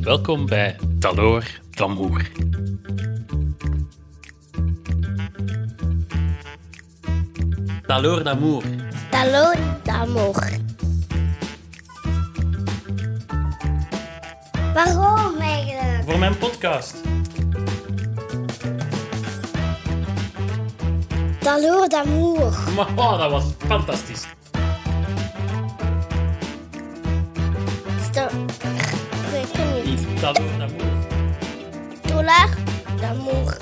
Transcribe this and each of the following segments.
Welkom bij Taloor Damour. Taloor d'amour. Talon d'amour. Waarom eigenlijk? Voor mijn podcast. Talon d'amour. Maar oh, dat was fantastisch. Taloor d'amour. Dollar d'amour.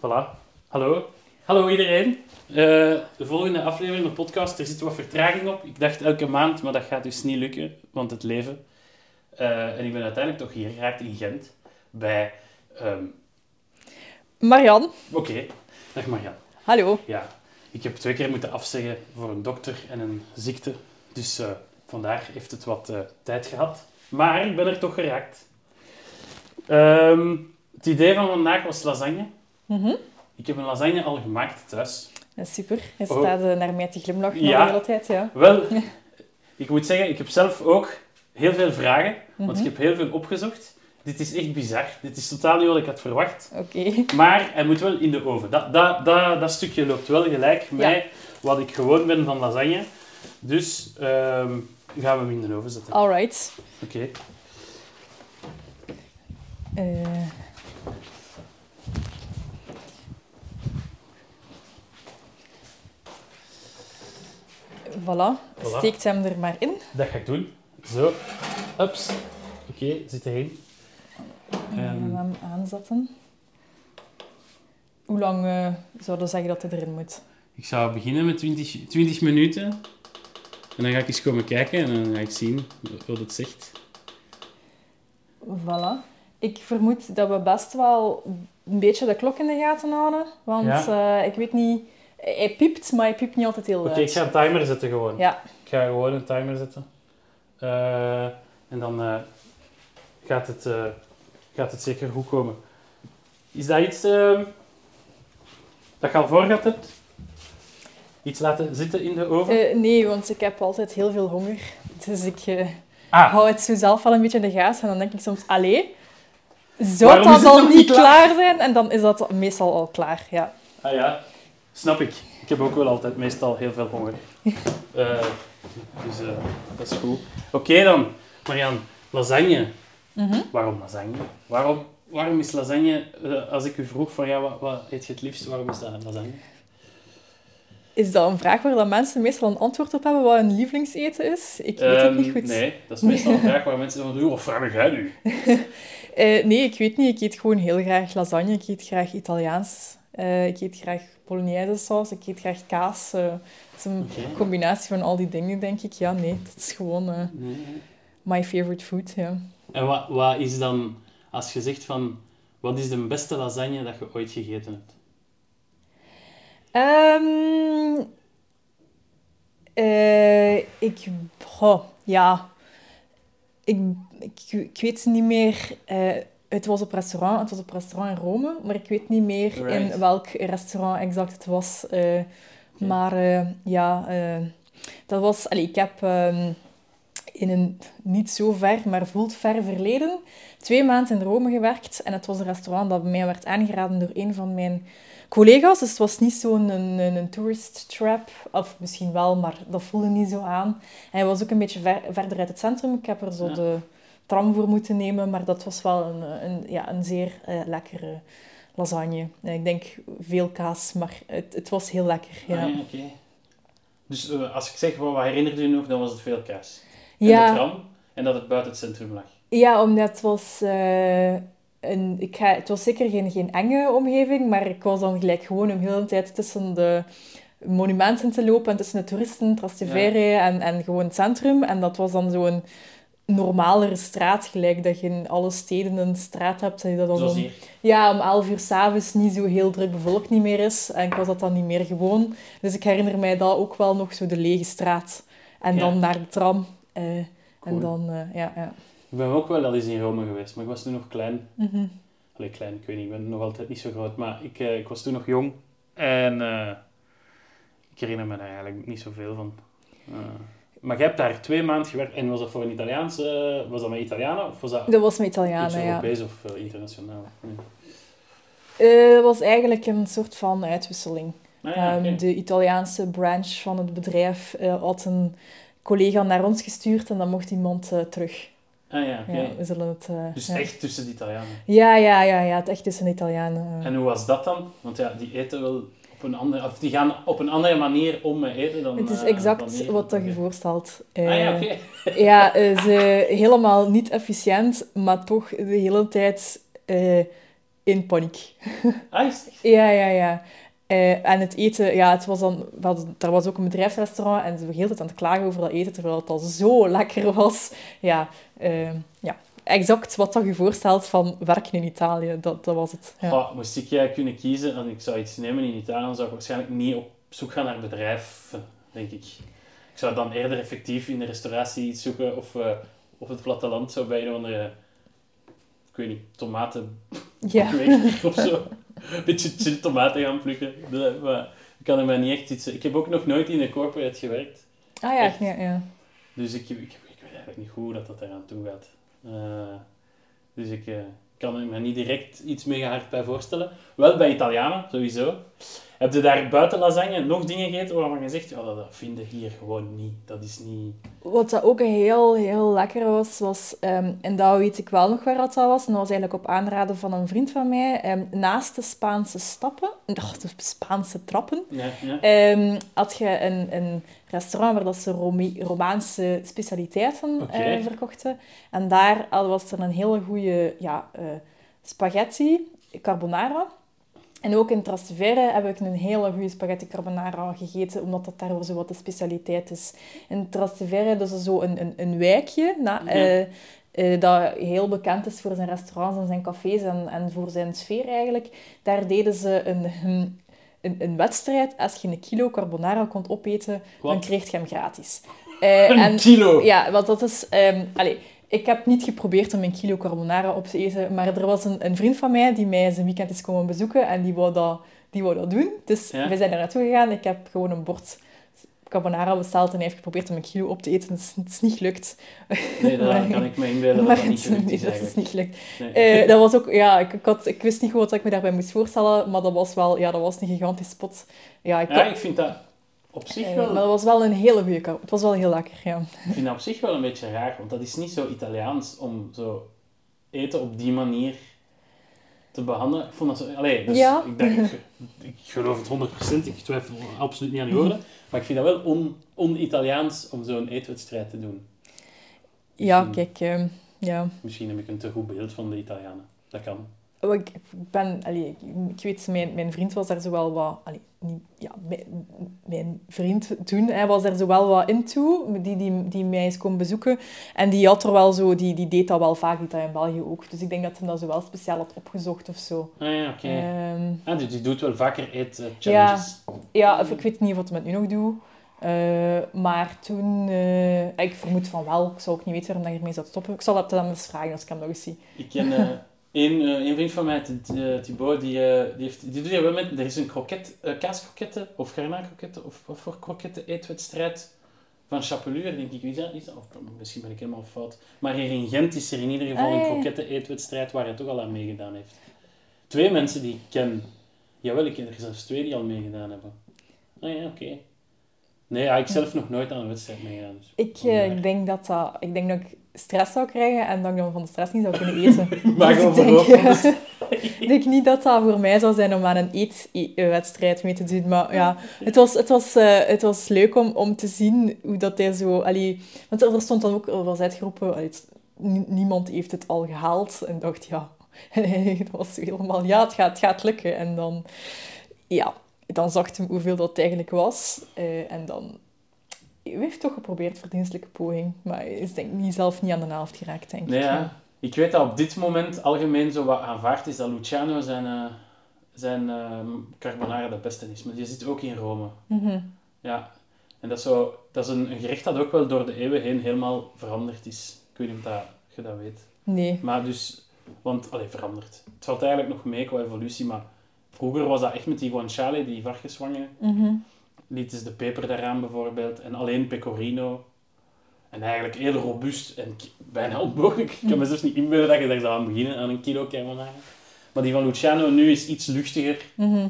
Voilà. Hallo. Hallo iedereen. Eh, de volgende aflevering van de podcast, er zit wat vertraging op. Ik dacht elke maand, maar dat gaat dus niet lukken, want het leven. Eh, en ik ben uiteindelijk toch hier geraakt in Gent. Bij... ehm, Marian, Oké, dag Marjan. hallo. Ja, ik heb twee keer moeten afzeggen voor een dokter en een ziekte. Dus eh, vandaar heeft het wat eh, tijd gehad. Maar ik ben er toch geraakt. Ehm, het idee van vandaag was lasagne. Mhm. Ik heb een lasagne al gemaakt thuis. Super. Je Oh. staat eh, naar mij te glimlachen Ja. de hele tijd, ja. Wel, ik moet zeggen, ik heb zelf ook heel veel vragen, want Mhm. ik heb heel veel opgezocht. Dit is echt bizar. Dit is totaal niet wat ik had verwacht. Oké. Maar hij moet wel in de oven. Dat, dat, dat, dat stukje loopt wel gelijk met wat ik gewoon ben van lasagne. Dus ehm, gaan we hem in de oven zetten. Alright. Oké. Eh. Voilà. Voilà. Steekt hem er maar in. Dat ga ik doen. Zo. Ups. Oké, zit erin. En Ehm. hem aanzetten. Hoe lang eh zouden we zeggen dat hij erin moet? Ik zou beginnen met 20, 20 minuten. En dan ga ik eens komen kijken en dan ga ik zien wat het zegt. Voilà. Ik vermoed dat we best wel een beetje de klok in de gaten houden. Want Ja. eh, ik weet niet... Hij piept, maar hij piept niet altijd heel Oké, luid. ik ga een timer zetten gewoon. Ja. Ik ga gewoon een timer zetten. Eh, en dan eh, gaat, het, eh, gaat het zeker goed komen. Is dat iets ehm, dat je al voor gehad hebt? Iets laten zitten in de oven? Eh, nee, want ik heb altijd heel veel honger. Dus ik eh, ah, hou het zo zelf wel een beetje in de gaten. En dan denk ik soms, allee, zou Waarom dat al niet klaar? klaar zijn? En dan is dat meestal al klaar, ja. ah ja, snap ik. Ik heb ook wel altijd meestal heel veel honger. Eh, dus dat is goed. Oké dan, Marian, lasagne. Mhm. Waarom lasagne? Waarom, waarom is lasagne, eh, als ik u vroeg van ja, wat, wat eet je het liefst, waarom is dat lasagne? Is dat een vraag waar dat mensen meestal een antwoord op hebben wat hun lievelingseten is? Ik weet het Ehm, niet goed. Nee, dat is meestal een vraag waar mensen van doen, of vraag jij nu? Eh, nee, ik weet niet. Ik eet gewoon heel graag lasagne. Ik eet graag Italiaans. Eh, ik eet graag Bolognese saus. Ik eet graag kaas. Het is een combinatie van al die dingen, denk ik. Ja, nee, dat is gewoon eh, my favorite food, ja. En wat, wat is dan, als je zegt van, wat is de beste lasagne dat je ooit gegeten hebt? Ehm, eh, ik, goh, ja, ik, ik, ik weet niet meer. eh, het was op restaurant, het was op restaurant in Rome, maar ik weet niet meer Right. in welk restaurant exact het was. eh, Maar eh, ja, eh, dat was. Allee, ik heb ehm, in een niet zo ver, maar voelt ver verleden twee maanden in Rome gewerkt en het was een restaurant dat mij werd aangeraden door een van mijn collega's. Dus het was niet zo'n een, een, een tourist trap, of misschien wel, maar dat voelde niet zo aan. En hij was ook een beetje ver- verder uit het centrum. Ik heb er zo Ja. de tram voor moeten nemen, maar dat was wel een, een, ja, een zeer eh, lekkere lasagne. Eh, Ik denk veel kaas, maar het, het was heel lekker. Ja, Ah, ja, oké. Dus eh, als ik zeg, wat wat herinnerde je nog, dan was het veel kaas. Ja, de tram, en dat het buiten het centrum lag. ja omdat het was... eh, een, ik ga, het was zeker geen, geen enge omgeving, maar ik was dan gelijk gewoon een hele tijd tussen de monumenten te lopen en tussen de toeristen, Trastevere en, en gewoon het centrum. En dat was dan zo'n normalere straat, gelijk dat je in alle steden een straat hebt. En dat dan Zoals om, ja, om 11 uur s'avonds niet zo heel druk bevolkt niet meer is. En ik was dat dan niet meer gewoon. Dus ik herinner mij dat ook wel nog zo de lege straat. En Ja. dan naar de tram. Eh, Cool. En dan, eh, ja, ja. Ik ben ook wel al eens in Rome geweest, maar ik was toen nog klein. Mhm. Allee, klein, ik weet niet, ik ben nog altijd niet zo groot. Maar ik, eh, ik was toen nog jong. En eh, ik herinner me daar eigenlijk niet zoveel van. Eh, maar jij hebt daar twee maanden gewerkt. En was dat voor een Italiaans... eh, was dat met Italianen? Of was dat Dat was met iets Italianen, ja. Europees of internationaal? Nee. Eh, dat was eigenlijk een soort van uitwisseling. Ah, ja. Ehm, de Italiaanse branch van het bedrijf eh, had een collega naar ons gestuurd en dan mocht iemand eh, terug. Ah ja, oké. Ja, we zullen het... eh, Dus ja. echt tussen de Italianen. Ja, ja, ja, ja, het echt is een Italiaan. eh. En hoe was dat dan? Want ja, die eten wel op een andere... Of die gaan op een andere manier om met eten dan... Het is exact dan wat dat je voorstelt. Ah ja, oké. Ja, ze helemaal niet efficiënt, maar toch de hele tijd in paniek. Ah, is echt? Ja, ja, ja. Eh, en het eten, ja, het was dan, hadden- er was ook een bedrijfsrestaurant en ze waren de hele tijd aan het klagen over dat eten, terwijl het al zo lekker was. Ja, eh, ja. exact wat dat je voorstelt van werken in Italië, dat, dat was het. Ja. Moest ik jij kunnen kiezen en ik zou iets nemen in Italië, dan zou ik waarschijnlijk niet op zoek gaan naar bedrijven, denk ik. Ik zou dan eerder effectief in de restauratie iets zoeken of eh, op het platteland zo bij een andere, ik weet niet, tomaten Ja. of zo. Een beetje chill tomaten gaan plukken. Dat- Maar ik kan er mij niet echt iets... Ik heb ook nog nooit in een corporate gewerkt. Ah ja, Echt? ja, ja. Dus ik, ik, ik weet eigenlijk niet hoe dat, dat eraan toe gaat. Eh, dus ik eh, kan er me niet direct iets mega hard bij voorstellen. Wel bij Italianen, sowieso. Heb je daar buiten lasagne nog dingen gegeten waarvan je zegt, ja, dat, dat vinden hier gewoon niet. Dat is niet... Wat dat ook heel, heel lekker was, was, ehm, en dat weet ik wel nog waar dat was, en dat was eigenlijk op aanraden van een vriend van mij, ehm, naast de Spaanse stappen, oh, de Spaanse trappen, Ja, ja. ehm, had je een, een restaurant waar dat ze Rome- Romaanse specialiteiten eh, verkochten. En daar was er een hele goede ja, eh, spaghetti carbonara. En ook in Trastevere heb ik een hele goede spaghetti carbonara gegeten, omdat dat daar zo wat de specialiteit is. In Trastevere, dat is zo een, een, een wijkje, na, Ja. eh, eh, dat heel bekend is voor zijn restaurants en zijn cafés en, en voor zijn sfeer eigenlijk. Daar deden ze een, een, een, wedstrijd. Als je een kilo carbonara kon opeten, dan kreeg je hem gratis. Eh, Een en- kilo! ja, want dat is... ehm allee, ik heb niet geprobeerd om een kilo carbonara op te eten, maar er was een, een vriend van mij die mij zijn weekend is komen bezoeken en die wou dat, die wou dat doen. Dus Ja. we zijn daar naartoe gegaan. Ik heb gewoon een bord carbonara besteld en hij heeft geprobeerd om een kilo op te eten. Het is, het is niet gelukt. Nee, daar Maar- kan ik me inbeelden dat dat niet nee, is dat is niet gelukt. Nee. Eh, dat was ook, ja, ik, ik, had, ik wist niet goed wat ik me daarbij moest voorstellen, maar dat was wel, ja, dat was een gigantisch spot. Ja, ik, Ja, ik vind dat op zich eh, wel... maar dat was wel een hele goede kar- Het was wel heel lekker, ja. Ik vind dat op zich wel een beetje raar, want dat is niet zo Italiaans om zo eten op die manier te behandelen. Ik vond dat zo... Allee, dus Ja. ik, denk, ik, ik geloof het 100%, ik twijfel absoluut niet aan uw woorden, maar ik vind dat wel on- on-Italiaans om zo'n eetwedstrijd te doen. Ja, Misschien- kijk, ehm, ja. Misschien heb ik een te goed beeld van de Italianen. Dat kan. Oh, Ik ik ben, allee, ik- ik weet, mijn, mijn vriend was daar zo wel wat, allee, niet, ja, mijn, mijn vriend toen, hij was daar zo wel wat into, die, die, die mij is komen bezoeken. En die had er wel zo, die, die deed dat wel vaak, die dat in België ook. Dus ik denk dat hij dat zo wel speciaal had opgezocht of zo. Ah ja, oké. Ehm, Ah, dus die doet wel vaker eet-challenges. ja, of ik weet niet wat hij met nu nog doet. Eh, maar toen, eh, ik vermoed van wel, ik zou ook niet weten waarom hij ermee zou stoppen. Ik zal dat dan eens vragen als ik hem nog eens zie. Ik ken eh één vriend van mij, eh, Thibaut, die, eh, die, heeft, die doet wel met... Er is een kroket, kaaskroketten of garnaalkroketten of wat voor kroketten eetwedstrijd van Chapelure, denk ik. Is dat? Is dat? Of misschien ben ik helemaal fout. Maar hier in Gent is er in ieder geval Ah, een ja. kroketten eetwedstrijd waar hij toch al aan meegedaan heeft. Twee mensen die ik ken. Jawel, ik ken er zelfs twee die al meegedaan hebben. Ah ja, oké. Nee, ja, ik zelf nog nooit aan een wedstrijd meegedaan. Dus. Ik, ik, denk dat dat, ik denk dat ik stress zou krijgen en dat ik dan van de stress niet zou kunnen eten. Maar Dus ik denk, ik denk niet dat dat voor mij zou zijn om aan een eetwedstrijd mee te doen. Maar ja, het was, het was, eh, het was leuk om, om te zien hoe dat hij zo... Allee, want er stond dan ook, er was uitgeroepen, allee, het- nie- niemand heeft het al gehaald. En ik dacht, ja, het was helemaal, ja, het gaat, het gaat lukken. En dan, ja, dan zag hij hoeveel dat eigenlijk was. Eh, en dan... Hij heeft toch geprobeerd, verdienstelijke poging. Maar is denk ik zelf niet aan de helft geraakt, denk Nee, ik. ja. Ik weet dat op dit moment algemeen zo wat aanvaard is dat Luciano zijn, eh, zijn eh, carbonara de beste is. Maar die zit ook in Rome. Mhm. Ja. En dat is, zo, dat is een, een gerecht dat ook wel door de eeuwen heen helemaal veranderd is. Ik weet niet of dat, je dat weet. Nee. Maar dus Want, allee, veranderd. Het valt eigenlijk nog mee qua evolutie, maar vroeger was dat echt met die guanciale, die varkenswangen. Lieten ze de peper daaraan bijvoorbeeld. En alleen pecorino. En eigenlijk heel robuust en bijna onmogelijk. Ik kan me zelfs niet inbeelden dat je daar zou aan beginnen, aan een kilo carbonara. Maar die van Luciano nu is iets luchtiger. Mhm.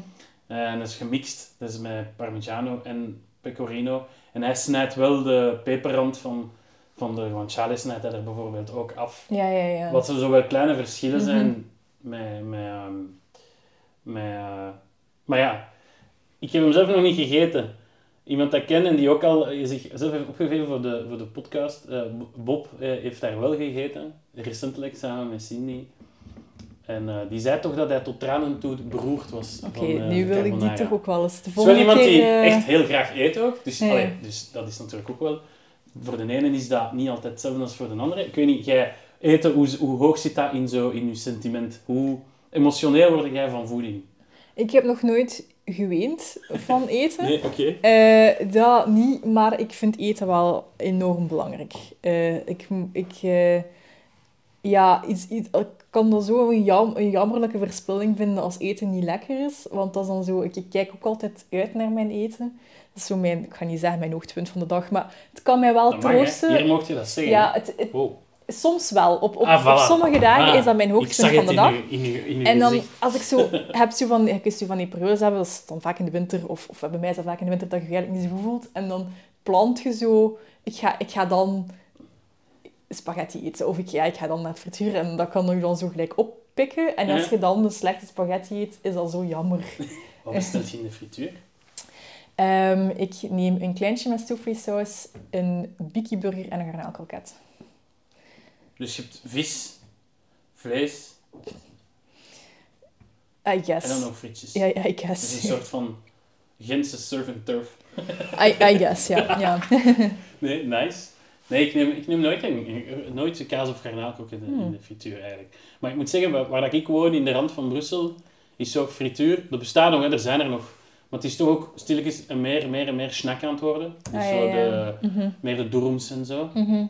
Eh, en dat is gemixt. Dat is met parmigiano en pecorino. En hij snijdt wel de peperrand van, van de guanciale snijdt hij er bijvoorbeeld ook af. Ja, ja, ja. Wat er zo wel kleine verschillen Mhm. zijn met... met, ehm, met eh, maar ja, ik heb hem zelf nog niet gegeten. Iemand dat ik ken en die ook al eh, zich zelf heeft opgegeven voor de, voor de podcast, eh, Bob, eh, heeft daar wel gegeten. Recentelijk samen met Cindy. En die zei toch dat hij tot tranen toe beroerd was. Oké, nu wil ik die toch ook wel eens. Het is wel volgende iemand die echt heel graag eet ook. Dus, allee, dus dat is natuurlijk ook wel... Voor de ene is dat niet altijd hetzelfde als voor de andere. Ik weet niet, jij eten, hoe, hoe hoog zit dat in, zo, in je sentiment? Hoe emotioneel word jij van voeding? Ik heb nog nooit geweend van eten. Nee, oké. Eh, dat niet, maar ik vind eten wel enorm belangrijk. Eh, ik, ik, eh, ja, iets, iets, ik kan dat zo een, jam, een jammerlijke verspilling vinden als eten niet lekker is. Want dat is dan zo, ik, ik kijk ook altijd uit naar mijn eten. Dat is zo mijn, ik ga niet zeggen mijn hoogtepunt van de dag, maar het kan mij wel Dat mag, troosten. Hier mocht je dat zeggen. ja, het, het- Wow. Soms wel. Op, op, Ah, voilà. op sommige dagen Ah, is dat mijn Ik hoogtepunt van de in dag. uw, in uw, in uw En dan, gezicht. als ik zo, heb zo van, je kunt zo van die periodes hebben, dat is dan vaak in de winter, of, of bij mij is dat vaak in de winter, dat je je eigenlijk niet zo voelt. En dan plant je zo, ik ga, ik ga dan spaghetti eten, of ik, ja, ik ga dan naar het frituur en dat kan je dan zo gelijk oppikken. En als je dan de slechte spaghetti eet, is dat zo jammer. Wat bestelt je in de frituur? Ehm, ik neem een kleintje met saus, een biki burger en een garnaalkroket. Dus je hebt vis, vlees I guess. en dan nog frietjes. Ja, I Dus guess. een soort van Gentse surf and turf. I, I guess, ja. ja. Nee, nice. Nee, ik neem, ik neem nooit, een, een- nooit kaas of garnaalkok in de, Hmm. in de frituur eigenlijk. Maar ik moet zeggen, waar, waar dat ik woon, in de rand van Brussel, is zo frituur. Dat bestaat nog, hè, er zijn er nog. Maar het is toch ook stilletjes een meer, meer en meer snack aan het worden. Dus Ah, ja, zo de, Mhm, meer de durums en zo. mhm.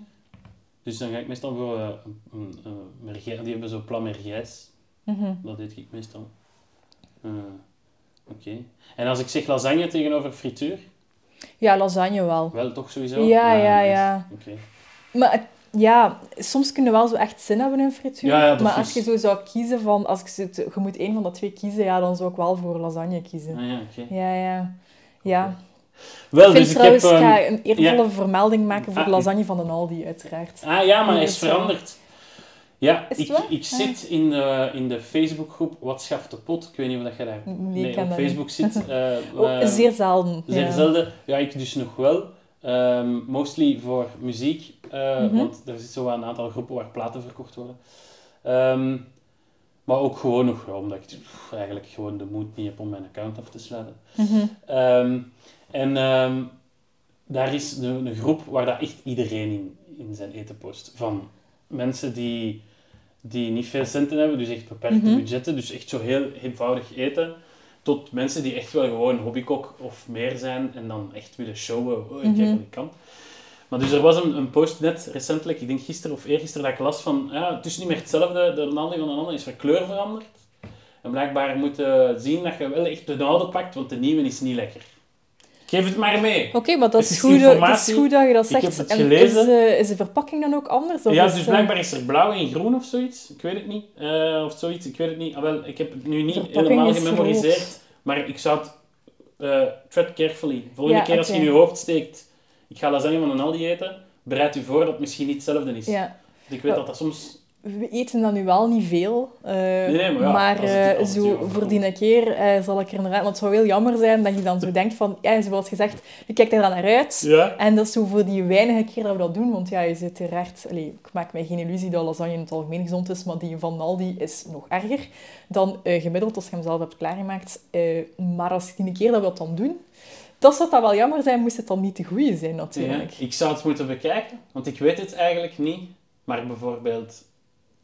Dus dan ga ik meestal voor eh, een, een, een merguez- die hebben zo plat merguez. Mhm. Dat eet ik meestal. Eh, Oké. En als ik zeg lasagne tegenover frituur, Ja, lasagne wel. wel toch sowieso? Ja, ja, nice. ja. Oké. Maar ja, soms kunnen wel zo echt zin hebben in frituur. Ja, ja, maar als je zo zou kiezen van... Als ik, zo- je moet één van de twee kiezen, ja, dan zou ik wel voor lasagne kiezen. Ah, ja, oké. Ja, ja. Ja. Wel, ik vind dus ik heb... trouwens, ik ehm, ga een eervolle vermelding maken voor Ah, de lasagne van de Aldi, uiteraard. Ah ja, maar hij is eh, veranderd. Ja, Is ik, ik zit in de, in de Facebookgroep Wat schaft de pot. Ik weet niet of dat je daar Nee, op Facebook zit. Oh, eh, zeer zelden. zeer ja. zelden. Ja, ik dus nog wel. Ehm, mostly voor muziek, Mhm. want er zit zo wel een aantal groepen waar platen verkocht worden. Ehm, maar ook gewoon nog, ja, omdat ik pff, eigenlijk gewoon de moed niet heb om mijn account af te sluiten. Mhm. Ehm, en ehm, daar is een, een groep waar dat echt iedereen in, in zijn eten post. Van mensen die, die niet veel centen hebben, dus echt beperkte Mhm. budgetten, dus echt zo heel eenvoudig eten, tot mensen die echt wel gewoon hobbykok of meer zijn en dan echt willen showen, oh, ik Mhm. kijk wat ik kan. Maar dus er was een, een post net recentelijk, ik denk gisteren of eergisteren, dat ik las van, ja, het is niet meer hetzelfde, de Naldi van de ander is van kleur veranderd. En blijkbaar moet je zien dat je wel echt de oude pakt, want de nieuwe is niet lekker. Geef het maar mee. Oké, maar dat is, goed, dat- is goed dat je dat Ik zegt. heb het En gelezen. Is, eh, is de verpakking dan ook anders? Of ja, is, dus eh, blijkbaar is er blauw en groen of zoiets. Ik weet het niet. Eh, of zoiets, ik weet het niet. Ah, wel, ik heb het nu niet helemaal is gememoriseerd. rood. Maar ik zou het... eh tread carefully. Volgende Ja, keer als je in je hoofd steekt... Ik ga lasagne van een Aldi eten. Bereid u voor dat het misschien niet hetzelfde is. Ja. Want ik weet dat dat soms... We eten dan nu wel niet veel. eh, nee, maar ja, het- eh, zo voor die keer eh, zal ik er inderdaad... Want het zou heel jammer zijn dat je dan zo denkt van... Ja, zoals gezegd, je kijkt er dan naar uit. Ja. En dat is zo voor die weinige keer dat we dat doen. Want ja, je zit uiteraard... Allee, ik maak mij geen illusie dat lasagne in het algemeen gezond is, maar die van Aldi is nog erger dan gemiddeld als je hem zelf hebt klaargemaakt. Maar als die keer dat we dat dan doen... Dat zou dat wel jammer zijn, moest het dan niet te goede zijn, Ja, natuurlijk. ik zou het moeten bekijken, want ik weet het eigenlijk niet. Maar bijvoorbeeld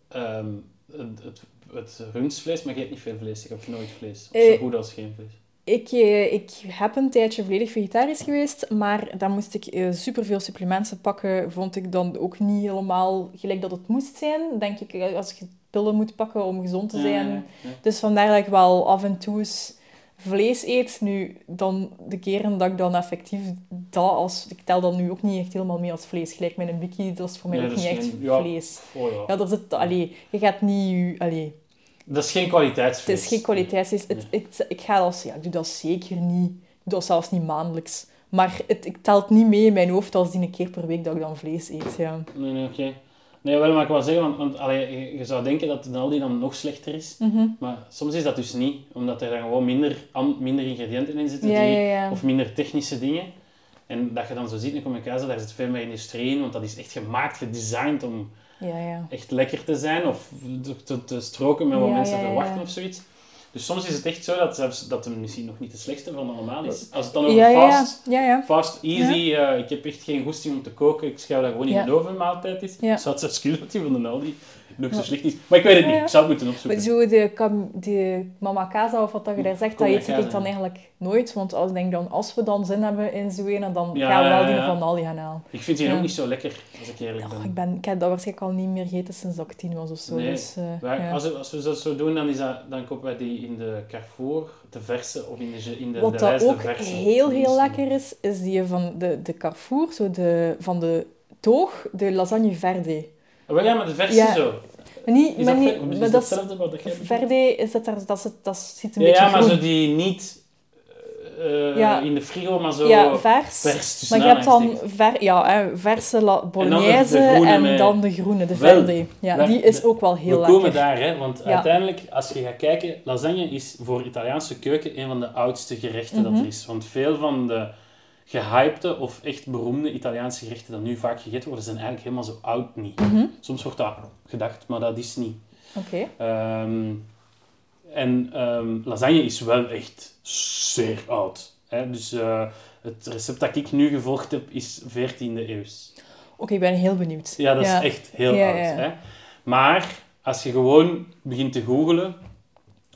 ehm, het, het, het rundvlees, maar je eet niet veel vlees. Ik heb nooit vlees. Of zo Eh, goed als geen vlees. Ik, eh, ik heb een tijdje volledig vegetarisch geweest, maar dan moest ik eh, superveel supplementen pakken. Vond ik dan ook niet helemaal gelijk dat het moest zijn. Denk ik, als je pillen moet pakken om gezond te Ja, zijn. ja, ja. Dus vandaar dat ik wel af en toe eens vlees eet. Nu, dan de keren dat ik dan effectief dat als... Ik tel dat nu ook niet echt helemaal mee als vlees. Gelijk met een bikkie, dat is voor mij Nee, ook niet echt ja. vlees. Oh, ja. Ja, dat is het... Allee, je gaat niet... Allee, Dat is geen het kwaliteitsvlees. is geen kwaliteitsvlees. Het, ik, ik, ga. Ja, ik doe dat zeker niet. Ik doe dat zelfs niet maandelijks. Maar het, ik tel het niet mee in mijn hoofd als die een keer per week dat ik dan vlees eet, ja. Nee, nee, oké. Nee, wel, maar ik wil zeggen, want, want allee, je, je zou denken dat de Aldi dan nog slechter is. Mhm. Maar soms is dat dus niet, omdat er dan gewoon minder, minder ingrediënten in zitten. Ja, die, ja. Of minder technische dingen. En dat je dan zo ziet in communicatie, daar zit veel meer industrie in, want dat is echt gemaakt, gedesigned om Ja, ja. echt lekker te zijn of te, te, te stroken met wat mensen verwachten of zoiets. Dus soms is het echt zo dat, zelfs, dat het misschien nog niet de slechtste van allemaal is. Als het dan over Ja, fast, ja, ja. fast easy, eh, ik heb echt geen goesting om te koken, ik schouw dat gewoon in de oven maaltijd is, Ja. zou het zelfs kunnen dat van de Aldi nog zo slecht is. Maar ik weet het niet, ik zou het moeten opzoeken. zo de, de mama casa of wat dat je daar zegt, dat eet ik dan eigenlijk nooit. Want als, denk dan, als we dan zin hebben in zo'n dan gaan we wel die van de Aldi gaan halen. Ik vind die ook niet zo lekker, als ik eerlijk ben. ik, ben, ik heb dat waarschijnlijk al niet meer gegeten sinds dat ik tien was of zo. Nee, Dus, eh, als, we, als we dat zo doen, dan, is dat, dan kopen wij die in de Carrefour, de verse, of in de, in de, Wat de lijst de ook verse. heel, heel lekker is, is die van de, de Carrefour, zo de, van de toog, de lasagne verde. Wel ja, maar de verse Ja. zo. Maar niet, Is maar dat, niet, maar dat dat hetzelfde wat jij verde is dat, daar, dat, is, dat ziet een Ja, beetje ja, maar groen. zo die niet eh, Ja. in de frigo, maar zo ja, vers. Maar je hebt dan ver, ja, hè, verse de bolognese en dan, de groene, de verde. Ja, die is de- ook wel heel We lekker. komen daar, hè, want Ja. uiteindelijk, als je gaat kijken, lasagne is voor Italiaanse keuken een van de oudste gerechten dat Mhm. er is. Want veel van de gehypte of echt beroemde Italiaanse gerechten dat nu vaak gegeten worden, zijn eigenlijk helemaal zo oud niet. Mhm. Soms wordt dat gedacht, maar dat is niet. Oké. Ehm, en ehm, lasagne is wel echt zeer oud. Hè? Dus eh, het recept dat ik nu gevolgd heb, is 14e eeuws. Oké, ik ben heel benieuwd. Ja, dat is echt heel Ja, oud. ja. Hè? Maar als je gewoon begint te googelen,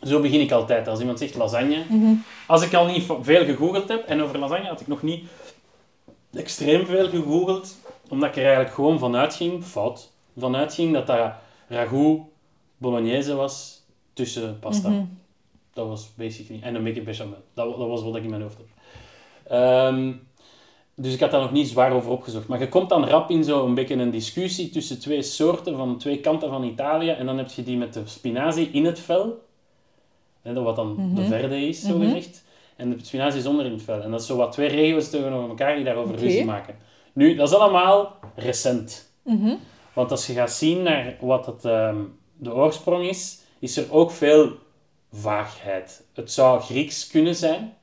zo begin ik altijd. Als iemand zegt lasagne, Mhm. als ik al niet veel gegoogeld heb, en over lasagne had ik nog niet extreem veel gegoogeld, omdat ik er eigenlijk gewoon vanuit ging, fout, vanuit ging dat dat ragout bolognese was tussen pasta. Mhm. Dat was basically. En een beetje bechamel. Dat, dat was wat ik in mijn hoofd heb. Ehm, dus ik had daar nog niet zwaar over opgezocht. Maar je komt dan rap in zo'n beetje een discussie tussen twee soorten van twee kanten van Italië. En dan heb je die met de spinazie in het vel. Hè, dat wat dan de Mhm. verde is, zo Mhm. gezegd. En de spinazie zonder in het vel. En dat is zo wat twee regio's tegenover elkaar die daarover Oké. ruzie maken. Nu, dat is allemaal recent. Mhm. Want als je gaat zien naar wat het, ehm, de oorsprong is, is er ook veel vaagheid. Het zou Grieks kunnen zijn,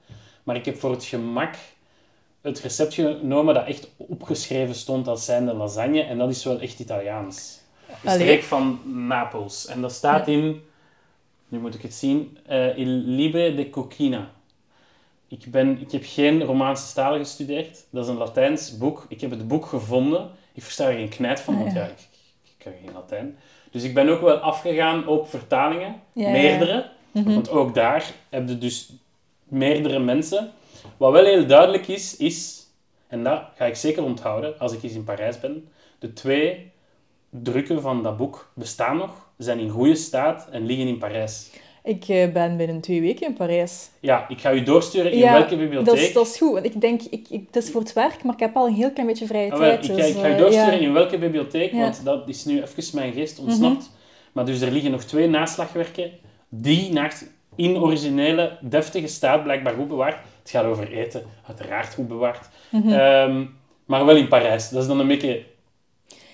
maar ik heb voor het gemak het recept genomen dat echt opgeschreven stond als zijnde lasagne, en dat is wel echt Italiaans. De streek van Napels. En dat staat in, nu moet ik het zien, eh Il Libe de Coquina. Ik, ben, ik heb geen Romaanse talen gestudeerd. Dat is een Latijns boek. Ik heb het boek gevonden. Ik versta er geen knijt van, want Ah, ja, ja. ik, ik kan geen Latijn. Dus ik ben ook wel afgegaan op vertalingen. Ja, ja. meerdere. Mhm. Want ook daar heb je dus meerdere mensen. Wat wel heel duidelijk is, is, en dat ga ik zeker onthouden als ik eens in Parijs ben, de twee drukken van dat boek bestaan nog, zijn in goede staat en liggen in Parijs. Ik eh, ben binnen twee weken in Parijs. Ja, ik ga u doorsturen in Ja, welke bibliotheek. Dat is, dat is goed, want ik denk, ik, ik, het is voor het werk, maar ik heb al een heel klein beetje vrije Ah, tijd. ik, ga, dus, ik ga u eh, doorsturen ja. in welke bibliotheek, Ja. want dat is nu even mijn geest ontsnapt. Maar dus er liggen nog twee naslagwerken die in originele, deftige staat blijkbaar goed bewaard. Het gaat over eten, uiteraard goed bewaard. Mhm. Ehm, maar wel in Parijs. Dat is dan een beetje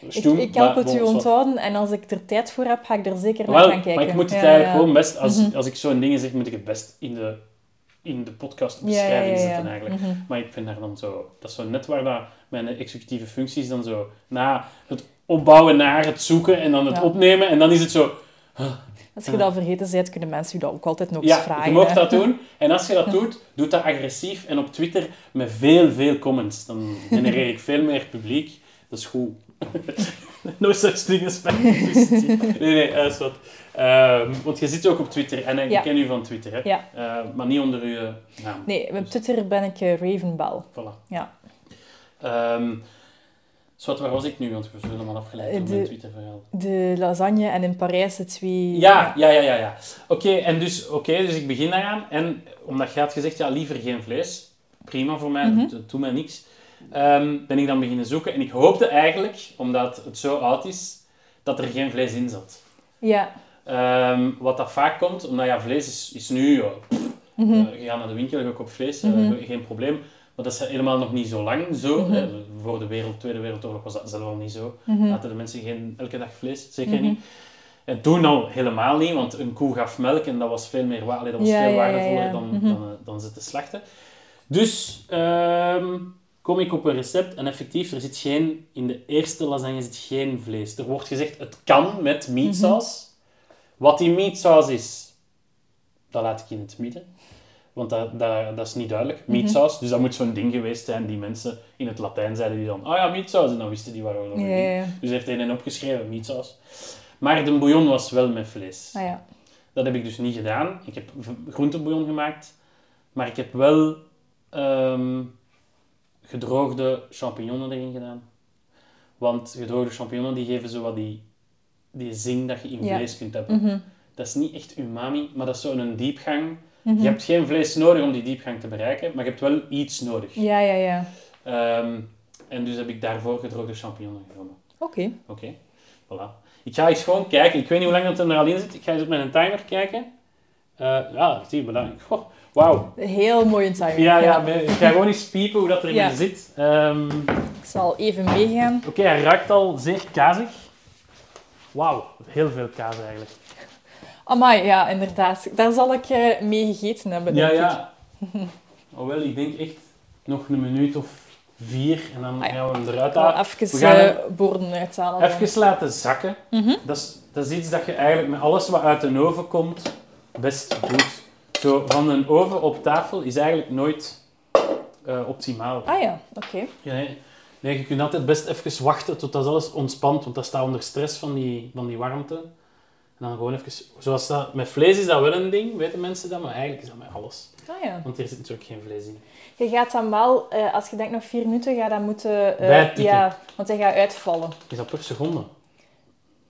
stoem. ik help maar het u onthouden en als ik er tijd voor heb, ga ik er zeker naar gaan kijken. maar ik moet het Ja, eigenlijk gewoon best, als, Mhm. als ik zo'n dingen zeg, moet ik het best in de, in de podcast Ja, beschrijving ja, ja, ja. zetten eigenlijk. Mhm. Maar ik vind daar dan zo, dat is zo net waar dat mijn executieve functies dan zo, na het opbouwen naar het zoeken en dan het opnemen en dan is het zo, Als je dat vergeten bent, kunnen mensen u dat ook altijd nog eens ja, vragen. je mag dat doen. En als je dat doet, doe dat agressief en op Twitter met veel, veel comments. Dan genereer ik veel meer publiek. Dat is goed. No such thing as publicity. Nee, nee, dat is wat. Ehm, want je zit ook op Twitter en ik Ja. ken u van Twitter, hè? Ja. Eh, maar niet onder uw naam. Nee, op Twitter ben ik eh, Ravenbell. Voilà. Ja. Ehm, Zwat, waar was ik nu? Want we zullen helemaal afgeleid door De- mijn Twitter-verhaal. De lasagne en in Parijs de twee... Ja, ja, ja, ja. ja. Oké, en dus, oké, dus ik begin daaraan. En omdat je had gezegd, ja, liever geen vlees. Prima voor mij, Mhm. het doet mij niks. Ehm, ben ik dan beginnen zoeken. En ik hoopte eigenlijk, omdat het zo oud is, dat er geen vlees in zat. Ja. Ehm, wat dat vaak komt, omdat ja, vlees is, is nu... eh, je gaat naar de winkel, je koopt vlees, eh, Mhm. geen probleem. Maar dat is helemaal nog niet zo lang zo. Mhm. Voor de wereld, Tweede Wereldoorlog was dat zelf al niet zo. Laten de mensen geen elke dag vlees, zeker niet. En toen al helemaal niet, want een koe gaf melk en dat was veel meer allee, dat was Ja, veel ja, waardevoller ja. dan, Mhm. dan, eh, dan ze te slachten. Dus ehm, kom ik op een recept en effectief, er zit geen, in de eerste lasagne zit geen vlees. Er wordt gezegd, het kan met meatsaus. Wat die meatsaus is, dat laat ik in het midden. Want dat, dat, dat is niet duidelijk. Meatsaus, dus dat moet zo'n ding geweest zijn die mensen in het Latijn zeiden die dan, ah ja, meatsaus, en dan wisten die waarover het Ja, ging. ja, ja. Dus heeft een opgeschreven, meatsaus. Maar de bouillon was wel met vlees. Ah ja. Dat heb ik dus niet gedaan. Ik heb groentebouillon gemaakt. Maar ik heb wel ehm, gedroogde champignons erin gedaan. Want gedroogde champignons die geven zo wat die, die zing dat je in Ja. vlees kunt hebben. Mhm. Dat is niet echt umami, maar dat is zo'n diepgang. Mhm. Je hebt geen vlees nodig om die diepgang te bereiken, maar je hebt wel iets nodig. Ja, ja, ja. Ehm, en dus heb ik daarvoor gedroogde champignons genomen. Oké. Oké, voilà. Ik ga eens gewoon kijken. Ik weet niet hoe lang dat er al in zit. Ik ga eens op mijn timer kijken. Eh, ja, zie je, bedankt. Goh, Wauw. Heel mooie timing. Ja, ja, ik ga gewoon eens piepen hoe dat erin Ja. zit. Ehm, Ik zal even meegaan. Oké, hij ruikt al zeer kazig. Wauw, heel veel kaas eigenlijk. Amai, ja, inderdaad. Daar zal ik eh, mee gegeten hebben, Ja, ik. ja. Alhoewel, ik denk echt nog een minuut of vier en dan Ah ja. gaan we hem eruit halen. even We gaan eh, hem borden uithalen. dan. Even laten zakken. Mhm. Dat is, dat is iets dat je eigenlijk met alles wat uit de oven komt, best doet. Zo, van een oven op tafel is eigenlijk nooit eh, optimaal. Ah ja, oké. Ja, nee, nee, je kunt altijd best even wachten tot dat alles ontspant, want dat staat onder stress van die, van die warmte. En dan gewoon even, zoals dat, met vlees is dat wel een ding, weten mensen dat, maar eigenlijk is dat met alles. Ah ja. Want hier zit natuurlijk geen vlees in. Je gaat dan wel, eh, als je denkt nog vier minuten, ga dat moeten... eh, Bijtikken. ja, want hij gaat uitvallen. Is dat per seconde?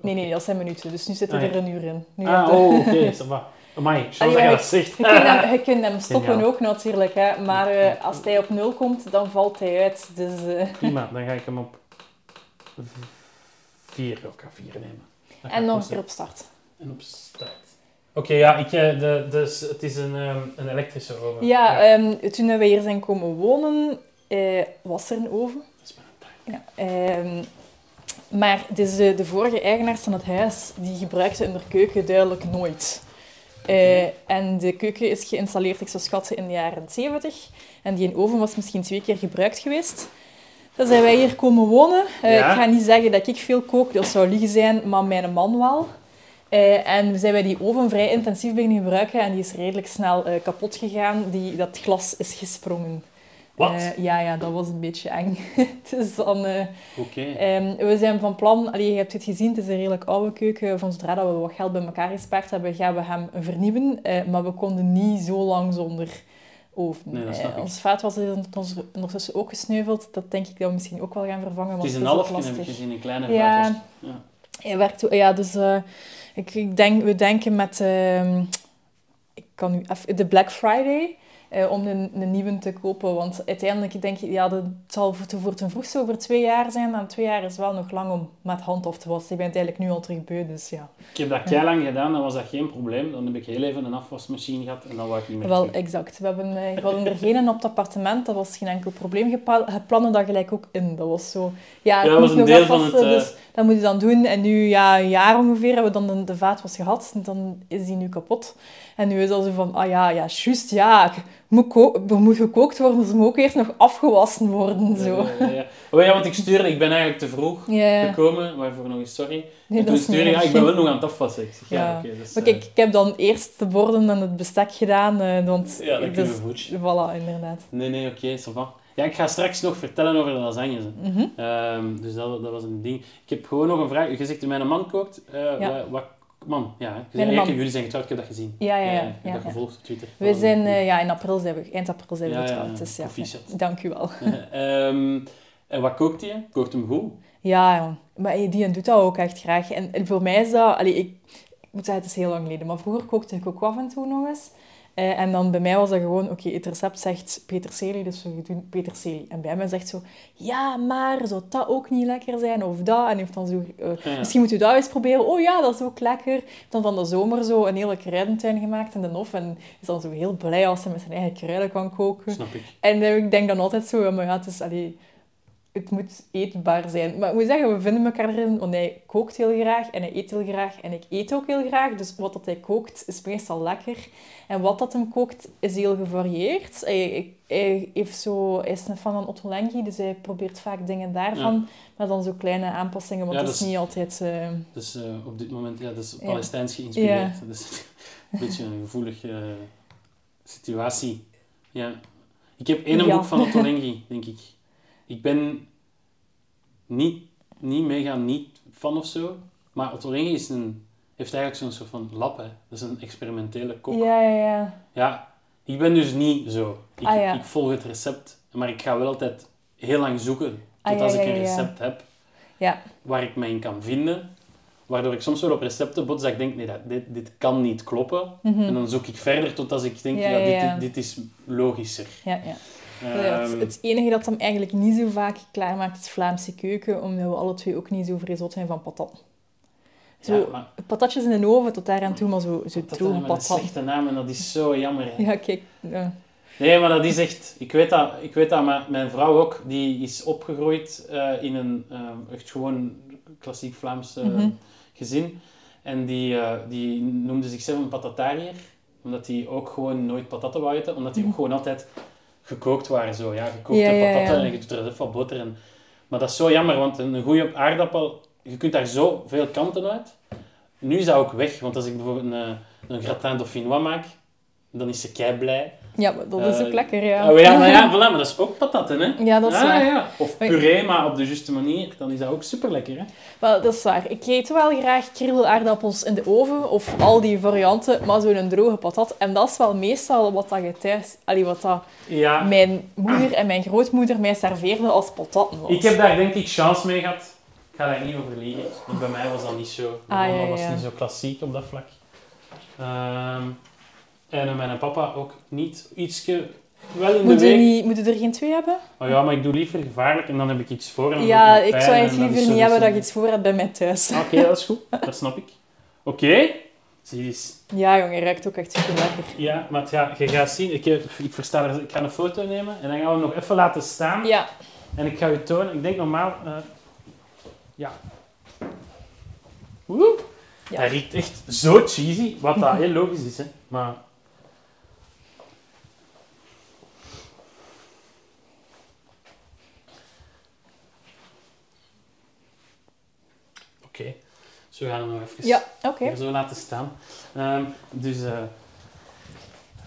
Nee, nee, dat zijn minuten. Dus nu zit Ah, er ja. een uur in. Nu Ah, oh, oké. ça va. Amai, Allee, dat je maar dat zegt. Je kunt, hem, je kunt hem stoppen Geniaal. ook natuurlijk, hè. maar eh, als hij op nul komt, dan valt hij uit. Dus eh, Prima, dan ga ik hem op v- vier, ik ga vier nemen. Dat gaat en nog een keer op start. En op start. Oké, ja, ik, eh, de, dus het is een, ehm, een elektrische oven. Ja, ehm, toen we hier zijn komen wonen, was er een oven. dat is mijn tuin. Ja, ehm, maar dus de, de vorige eigenaars van het huis, die gebruikten in de keuken duidelijk nooit. Eh, en de keuken is geïnstalleerd, ik zou schatten, in de jaren 70. En die oven was misschien twee keer gebruikt geweest. Dan zijn wij hier komen wonen. Eh, Ja. Ik ga niet zeggen dat ik veel kook, dat zou liegen zijn, maar mijn man wel. Eh, en we zijn bij die oven vrij intensief beginnen gebruiken en die is redelijk snel kapot gegaan. Die, dat glas is gesprongen. Wat? Eh, ja, ja, dat was een beetje eng. dus dan... eh, Oké. Ehm, we zijn van plan, allee, je hebt het gezien, het is een redelijk oude keuken. Van zodra dat we wat geld bij elkaar gespaard hebben, gaan we hem vernieuwen. Eh, maar we konden niet zo lang zonder oven. Nee, ons vaatwasser is ons ondertussen ook gesneuveld. Dat denk ik dat we misschien ook wel gaan vervangen. Het is een halfje, heb ik gezien, een kleine Ja. Ja. Hij werkt, ja, dus ik, ik denk, we denken met ehm, ik kan nu even, de Black Friday eh, om een, een nieuwe te kopen. Want uiteindelijk denk je, ja, dat zal voor, voor ten vroegste over twee jaar zijn. En twee jaar is wel nog lang om met hand af te wassen. Ik ben het eigenlijk nu al terug beu, dus ja. Ik heb dat kei lang gedaan, dan was dat geen probleem. Dan heb ik heel even een afwasmachine gehad en dan wou ik niet meer Wel, terug. exact. We, hebben, we hadden er geen op het appartement. Dat was geen enkel probleem. Je je plande dat gelijk ook in. Dat was zo... Ja, Ja, dat was een nog deel van het, eh, dus dat moet je dan doen. En nu, ja, een jaar ongeveer, hebben we dan de, de vaatwas gehad. En dan is die nu kapot. En nu is dat zo van, ah ja, ja, juist, ja. Moet, er moet gekookt worden, dus moet ook eerst nog afgewassen worden. Zo. Ja, ja, ja. Oh ja, want ik stuurde, ik ben eigenlijk te vroeg gekomen, waarvoor nog eens sorry. nee, en toen stuurde ik, ik ben wel nog aan het afwassen. Ik zeg, ja, oké. dus, Maar eh, kijk, ik heb dan eerst de borden en het bestek gedaan. eh, want Ja, dat dus. Voilà, inderdaad. Nee, nee, oké, va. Ja, ik ga straks nog vertellen over de lasagnes. hè. Mhm. Ehm, dus dat, dat was een ding. Ik heb gewoon nog een vraag. Je zegt, mijn man kookt. eh, Ja. wat, wat- man, ja. zei, man. jullie zijn getrouwd, ik heb dat gezien. Ja, ja, ja. ik heb dat gevolgd op Twitter. We zijn, eh, ja, in april zijn we, eind april zijn we getrouwd. Dus ja, dank u wel. Ehm, En wat kookt hij? Kookt hem goed? Ja, maar die doet dat ook echt graag. En, en voor mij is dat... Allee, ik, ik moet zeggen, het is heel lang geleden. Maar vroeger kookte ik ook af en toe nog eens. Eh, en dan bij mij was dat gewoon... Oké, het recept zegt peterselie, dus we doen peterselie. En bij mij zegt zo... Ja, maar zou dat ook niet lekker zijn? Of dat? En heeft dan zo... eh, Ja. Misschien moet u dat eens proberen. Oh ja, dat is ook lekker. Heeft dan van de zomer zo een hele kruidentuin gemaakt in de hof. En is dan zo heel blij als hij met zijn eigen kruiden kan koken. Snap ik. En ik denk dan altijd zo, maar ja, het is, allee, het moet eetbaar zijn. Maar ik moet zeggen, we vinden elkaar erin, want hij kookt heel graag en hij eet heel graag en ik eet ook heel graag. Dus wat dat hij kookt is meestal lekker. En wat dat hem kookt is heel gevarieerd. Hij, hij, heeft zo, hij is een fan van Ottolenghi, dus hij probeert vaak dingen daarvan. Maar dan zo kleine aanpassingen, want Ja, dat is dat is- niet altijd... eh, Dus eh, op dit moment, ja, dat is Ja. Palestijns geïnspireerd. Dus een beetje een gevoelige eh, situatie. Ja. Ik heb één Ja. boek van Otto Lengi, denk ik. Ik ben niet, niet mega niet fan of zo, maar Otto is een, heeft eigenlijk zo'n soort van lab, hè. Dat is een experimentele kok. ja, ja, ja. Ja, ik ben dus niet zo. Ik, Ah, ja. ik volg het recept, maar ik ga wel altijd heel lang zoeken Ah, tot ja, als ik een recept heb Ja, waar ik me in kan vinden. Waardoor ik soms wel op recepten bots dat ik denk, nee, dat, dit, dit kan niet kloppen. En dan zoek ik verder tot als ik denk, Mhm. Ja, dit, dit, dit is logischer. ja, ja. Ja, het, Ehm, het enige dat hem eigenlijk niet zo vaak klaarmaakt is Vlaamse keuken, omdat we alle twee ook niet zo verzot zijn van patat. Zo, ja, maar patatjes in de oven tot daar aan toe, maar zo, zo dat droge is een patat. slechte naam en dat is zo jammer. hè. Ja, kijk. Ja. Nee, maar dat is echt... Ik weet dat, ik weet dat maar mijn vrouw ook, die is opgegroeid eh, in een eh, echt gewoon klassiek Vlaams Mhm. gezin. En die, eh, die noemde zichzelf een patatariër, omdat hij ook gewoon nooit patatten wou eten, omdat die ook gewoon altijd gekookt waren. Zo, ja, gekookte. Ja, ja, patatten en je doet er boter in. Maar dat is zo jammer, want een goede aardappel, je kunt daar zo veel kanten uit. Nu is dat ook weg, want als ik bijvoorbeeld een, een gratin dauphinois maak, dan is ze kei blij. Ja, maar dat is Eh, ook lekker, ja. Oh, ja, maar ja, voilà, maar dat is ook patatten, hè? Ja, dat is Ah, waar. ja. Of puree, maar op de juiste manier, dan is dat ook super lekker, hè? Wel, dat is waar. Ik eet wel graag kriebelaardappels in de oven, of al die varianten, maar zo'n droge patat. En dat is wel meestal wat dat je thuis... Allee, wat dat Ja, mijn moeder en mijn grootmoeder mij serveerden als patatten was. ik heb daar denk ik chance mee gehad. Ik ga daar niet over liegen. Bij mij was dat niet zo. Mijn Ah, ja, was niet zo klassiek op dat vlak. Ehm, en mijn papa ook niet. Ietske wel in de Moet je, week. niet, moet je er geen twee hebben? Oh ja, maar ik doe liever gevaarlijk en dan heb ik iets voor. En Ja, heb ik zou is liever niet hebben dat je iets voor hebt bij mij thuis. Oké, dat is goed. Dat snap ik. Oké. Zie eens. Ja, jongen, ruikt ook echt super lekker. Ja, maar ja, je gaat zien. Ik, heb- ik, versta er, ik ga een foto nemen en dan gaan we hem nog even laten staan. Ja, En ik ga u tonen. Ik denk normaal... eh, ja. Woe! Ja. Dat riekt echt zo cheesy, wat dat heel logisch is. Hè. Maar... Oké. Zo gaan we nog even ja zo laten staan. Ehm, dus... eh,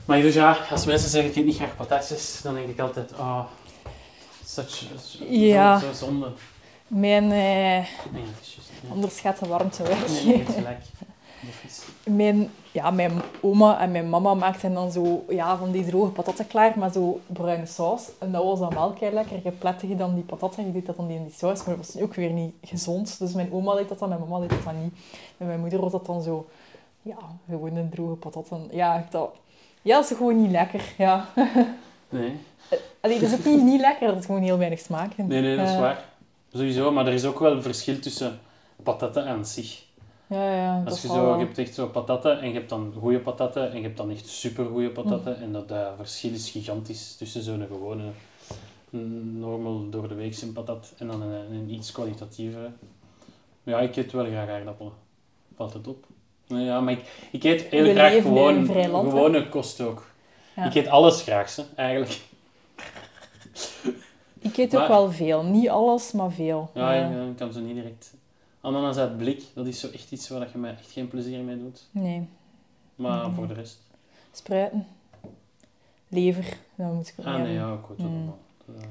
maar dus ja, als mensen zeggen ik eet niet graag patatjes, dan denk ik altijd, oh, such, Ja. zo, zo zonde. Mijn, eh, Nee, gaat de warmte weg. Nee, gelijk. Dat Mijn, ja, mijn oma en mijn mama maakten dan zo ja, van die droge patatten klaar, maar zo bruine saus. En dat was dan wel kei lekker. Je plettig dan die patatten en je deed dat dan in die saus, maar dat was ook weer niet gezond. Dus mijn oma deed dat dan, mijn mama deed dat dan niet. En mijn moeder was dat dan zo, ja, gewoon een droge patatten. Ja, dat, ja, dat is gewoon niet lekker. Ja. Nee. Allee, dat is ook niet, niet lekker, er is gewoon heel weinig smaak nee, nee, dat is Eh, waar. Sowieso, maar er is ook wel een verschil tussen patatten aan zich. Ja, ja, Als je zo, wel- je hebt echt zo patatten en je hebt dan goede patatten en je hebt dan echt super goede patatten. Mm. En dat verschil is gigantisch tussen zo'n gewone mm, normal door de weekse patat en dan een, een iets kwalitatievere. Ja, ik eet wel graag aardappelen. Valt het op? Ja, maar ik, ik eet heel We graag gewoon land, hè? gewone kost ook. Ja. Ik eet alles graag, hè, eigenlijk. Ik eet Maar- ook wel veel. Niet alles, maar veel. Ja, Ja. ik, ik kan zo niet direct. Ananas uit blik, dat is zo echt iets waar je mij echt geen plezier mee doet. Nee. Maar Nee. voor de rest. Spruiten. Lever. Dat moet ik Ah nee, ja, ik weet het Mm. allemaal. Dat, eh, Ik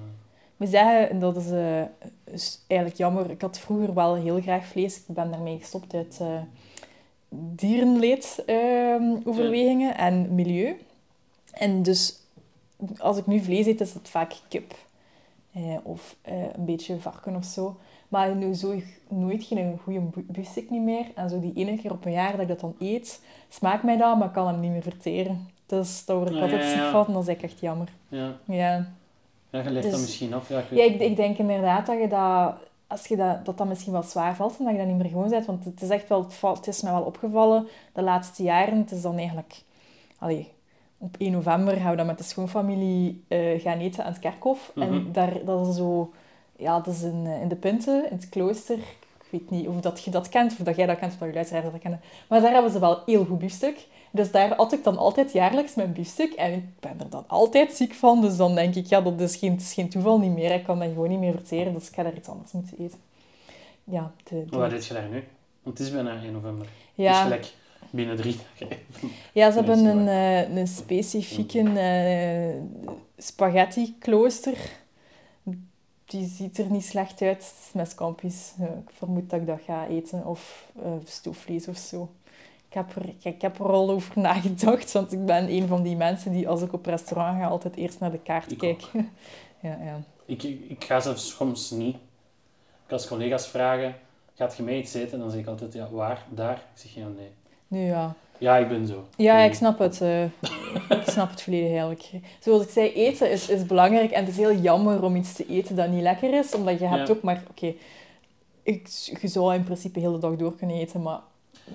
moet zeggen, dat is, eh, is eigenlijk jammer. Ik had vroeger wel heel graag vlees. Ik ben daarmee gestopt uit eh dierenleed-overwegingen en milieu. En dus, als ik nu vlees eet, is het vaak kip. Of een beetje varken of zo. Maar nu zo nooit geen goede biefstuk niet meer. En zo die ene keer op een jaar dat ik dat dan eet, smaakt mij dat, maar ik kan hem niet meer verteren. Dus daar word ik Ah, altijd ja, ziek van. Dat is echt echt jammer. Ja, Ja. ja je legt Dus- dat misschien af. Ja, ik Ja, ik, ik denk inderdaad dat je dat, als je dat, dat dat misschien wel zwaar valt en dat je dat niet meer gewoon bent. Want het is echt wel, het, is mij wel opgevallen de laatste jaren. Het is dan eigenlijk, allee, op 1 november gaan we dan met de schoonfamilie eh, gaan eten aan het kerkhof. Mhm. En daar, dat is zo, ja, dat is in, eh, in de Punten, in het klooster. Ik weet niet of dat je dat kent, of dat jij dat kent, of dat je luisteraars dat kennen. Maar daar hebben ze wel heel goed biefstuk. Dus daar at ik dan altijd jaarlijks mijn biefstuk. En ik ben er dan altijd ziek van. Dus dan denk ik, ja, dat is geen, het is geen toeval niet meer. Ik kan dat gewoon niet meer verteren. Dus ik ga daar iets anders moeten eten. Ja, de, de- Wat deed je daar nu? Want het is bijna 1 november. Dus ja. gelijk binnen drie dagen. ja, ze hebben een, eh, een specifieke eh, spaghetti klooster. Die ziet er niet slecht uit. Het is met scampi's. Ik vermoed dat ik dat ga eten. Of eh stoofvlees of zo. Ik heb, er, ik, ik heb er al over nagedacht. Want ik ben een van die mensen die als ik op restaurant ga altijd eerst naar de kaart Ik kijk. ja, ja. Ik, ik, ga zelfs soms niet. Ik als collega's vragen, gaat je mee iets eten? Dan zeg ik altijd, ja, waar? Daar? Ik zeg, ja, nee. Nu ja. Ja, ik ben zo. Ja, ik snap het. eh, ik snap het volledig eigenlijk. Zoals ik zei, eten is, is belangrijk. En het is heel jammer om iets te eten dat niet lekker is. Omdat je hebt Ja. ook maar... Oké, ik je zou in principe de hele dag door kunnen eten, maar...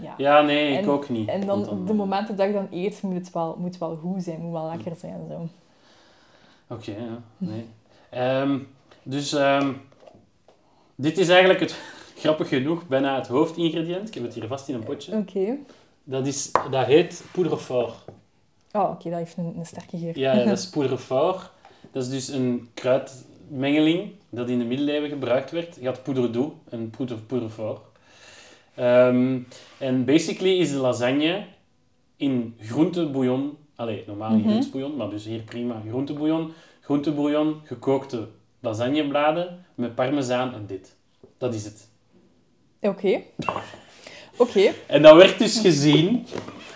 Ja. Ja, nee, ik ook niet. En dan, de momenten dat je dan eet, moet het wel, moet wel goed zijn. Moet wel lekker zijn. Zo. Oké, ja. Nee. Ehm, dus ehm, dit is eigenlijk het, grappig genoeg, bijna het hoofdingrediënt. Ik heb het hier vast in een potje. Oké. Dat, is, dat heet poudre fort. Oh, oké, dat heeft een, een sterke geur. Ja, ja, dat is poudre fort. Dat is dus een kruidmengeling dat in de middeleeuwen gebruikt werd. Je had poudre doux en poudre, poudre fort. Ehm, en basically is de lasagne in groentebouillon, allee, normaal in Mhm. groentebouillon, maar dus hier prima groentebouillon, groentebouillon, gekookte lasagnebladen met parmezaan en dit. Dat is het. Oké. Oké. En dat werd dus gezien.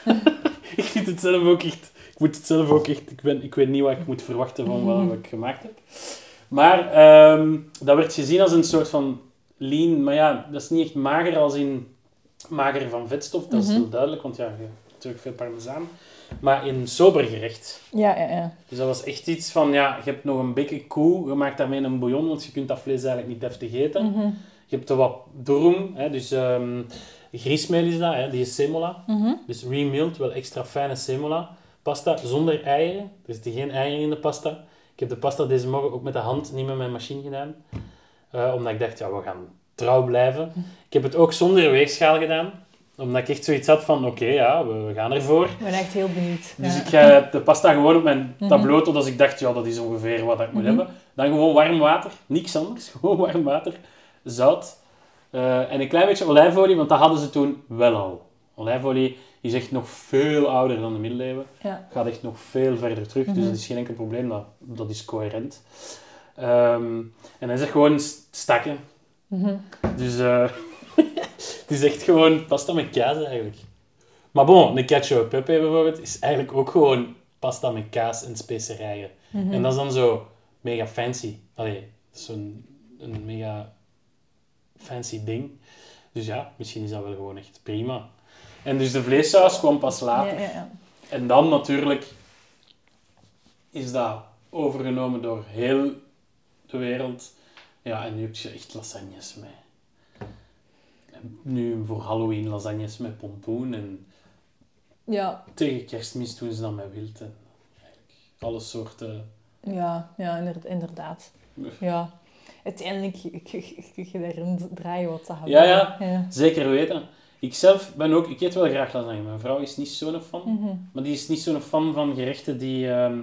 ik vind het zelf ook echt. Ik moet het zelf ook echt. Ik, ben, ik weet niet wat ik moet verwachten van wat, wat ik gemaakt heb. Maar ehm, dat werd gezien als een soort van lean. Maar ja, dat is niet echt mager als in mager van vetstof. Dat is Mhm. heel duidelijk, want ja, je hebt natuurlijk veel parmezaan. Maar in sober gerecht. Ja, ja, ja. Dus dat was echt iets van, ja, je hebt nog een bekken koe, je maakt daarmee een bouillon, want je kunt dat vlees eigenlijk niet deftig eten. Mhm. Je hebt er wat dorum, hè, dus ehm griesmeel is dat, hè, die is semola. Mhm. Dus remilled, wel extra fijne semola. Pasta zonder eieren. Er zitten geen eieren in de pasta. Ik heb de pasta deze morgen ook met de hand, niet met mijn machine gedaan. Eh, omdat ik dacht, ja, we gaan trouw blijven. Ik heb het ook zonder weegschaal gedaan. Omdat ik echt zoiets had van, oké, ja, we, we gaan ervoor. Ik ben echt heel benieuwd. Dus Ja. ik ga de pasta gewoon op mijn Mhm. tableau, totdat ik dacht, ja, dat is ongeveer wat ik moet Mhm. hebben. Dan gewoon warm water, niks anders. Gewoon warm water, zout eh, en een klein beetje olijfolie, want dat hadden ze toen wel al. Olijfolie is echt nog veel ouder dan de middeleeuwen. Ja. Gaat echt nog veel verder terug, dus Mhm. dat is geen enkel probleem, dat, dat is coherent. Ehm, en hij zegt gewoon st- stakken. Mhm. Dus eh, het is echt gewoon pasta met kaas eigenlijk. Maar bon, een cacio e pepe bijvoorbeeld is eigenlijk ook gewoon pasta met kaas en specerijen. Mhm. En dat is dan zo mega fancy. Allee, zo'n een mega fancy ding. Dus ja, misschien is dat wel gewoon echt prima. En dus de vleessaus kwam pas later. Ja, ja, ja. En dan natuurlijk is dat overgenomen door heel de wereld. Ja, en nu heb je echt lasagnes mee. En nu voor Halloween lasagnes met pompoen. En Ja, tegen kerstmis doen ze dat met wild. En eigenlijk alle soorten... ja, ja inder- inderdaad. Ja. Uiteindelijk, kun je daarin draaien wat ze hebben. Ja, ja. ja. Zeker weten. Ik zelf ben ook... Ik eet wel graag lasagne. Mijn vrouw is niet zo'n fan. Mhm. Maar die is niet zo'n fan van gerechten die ehm,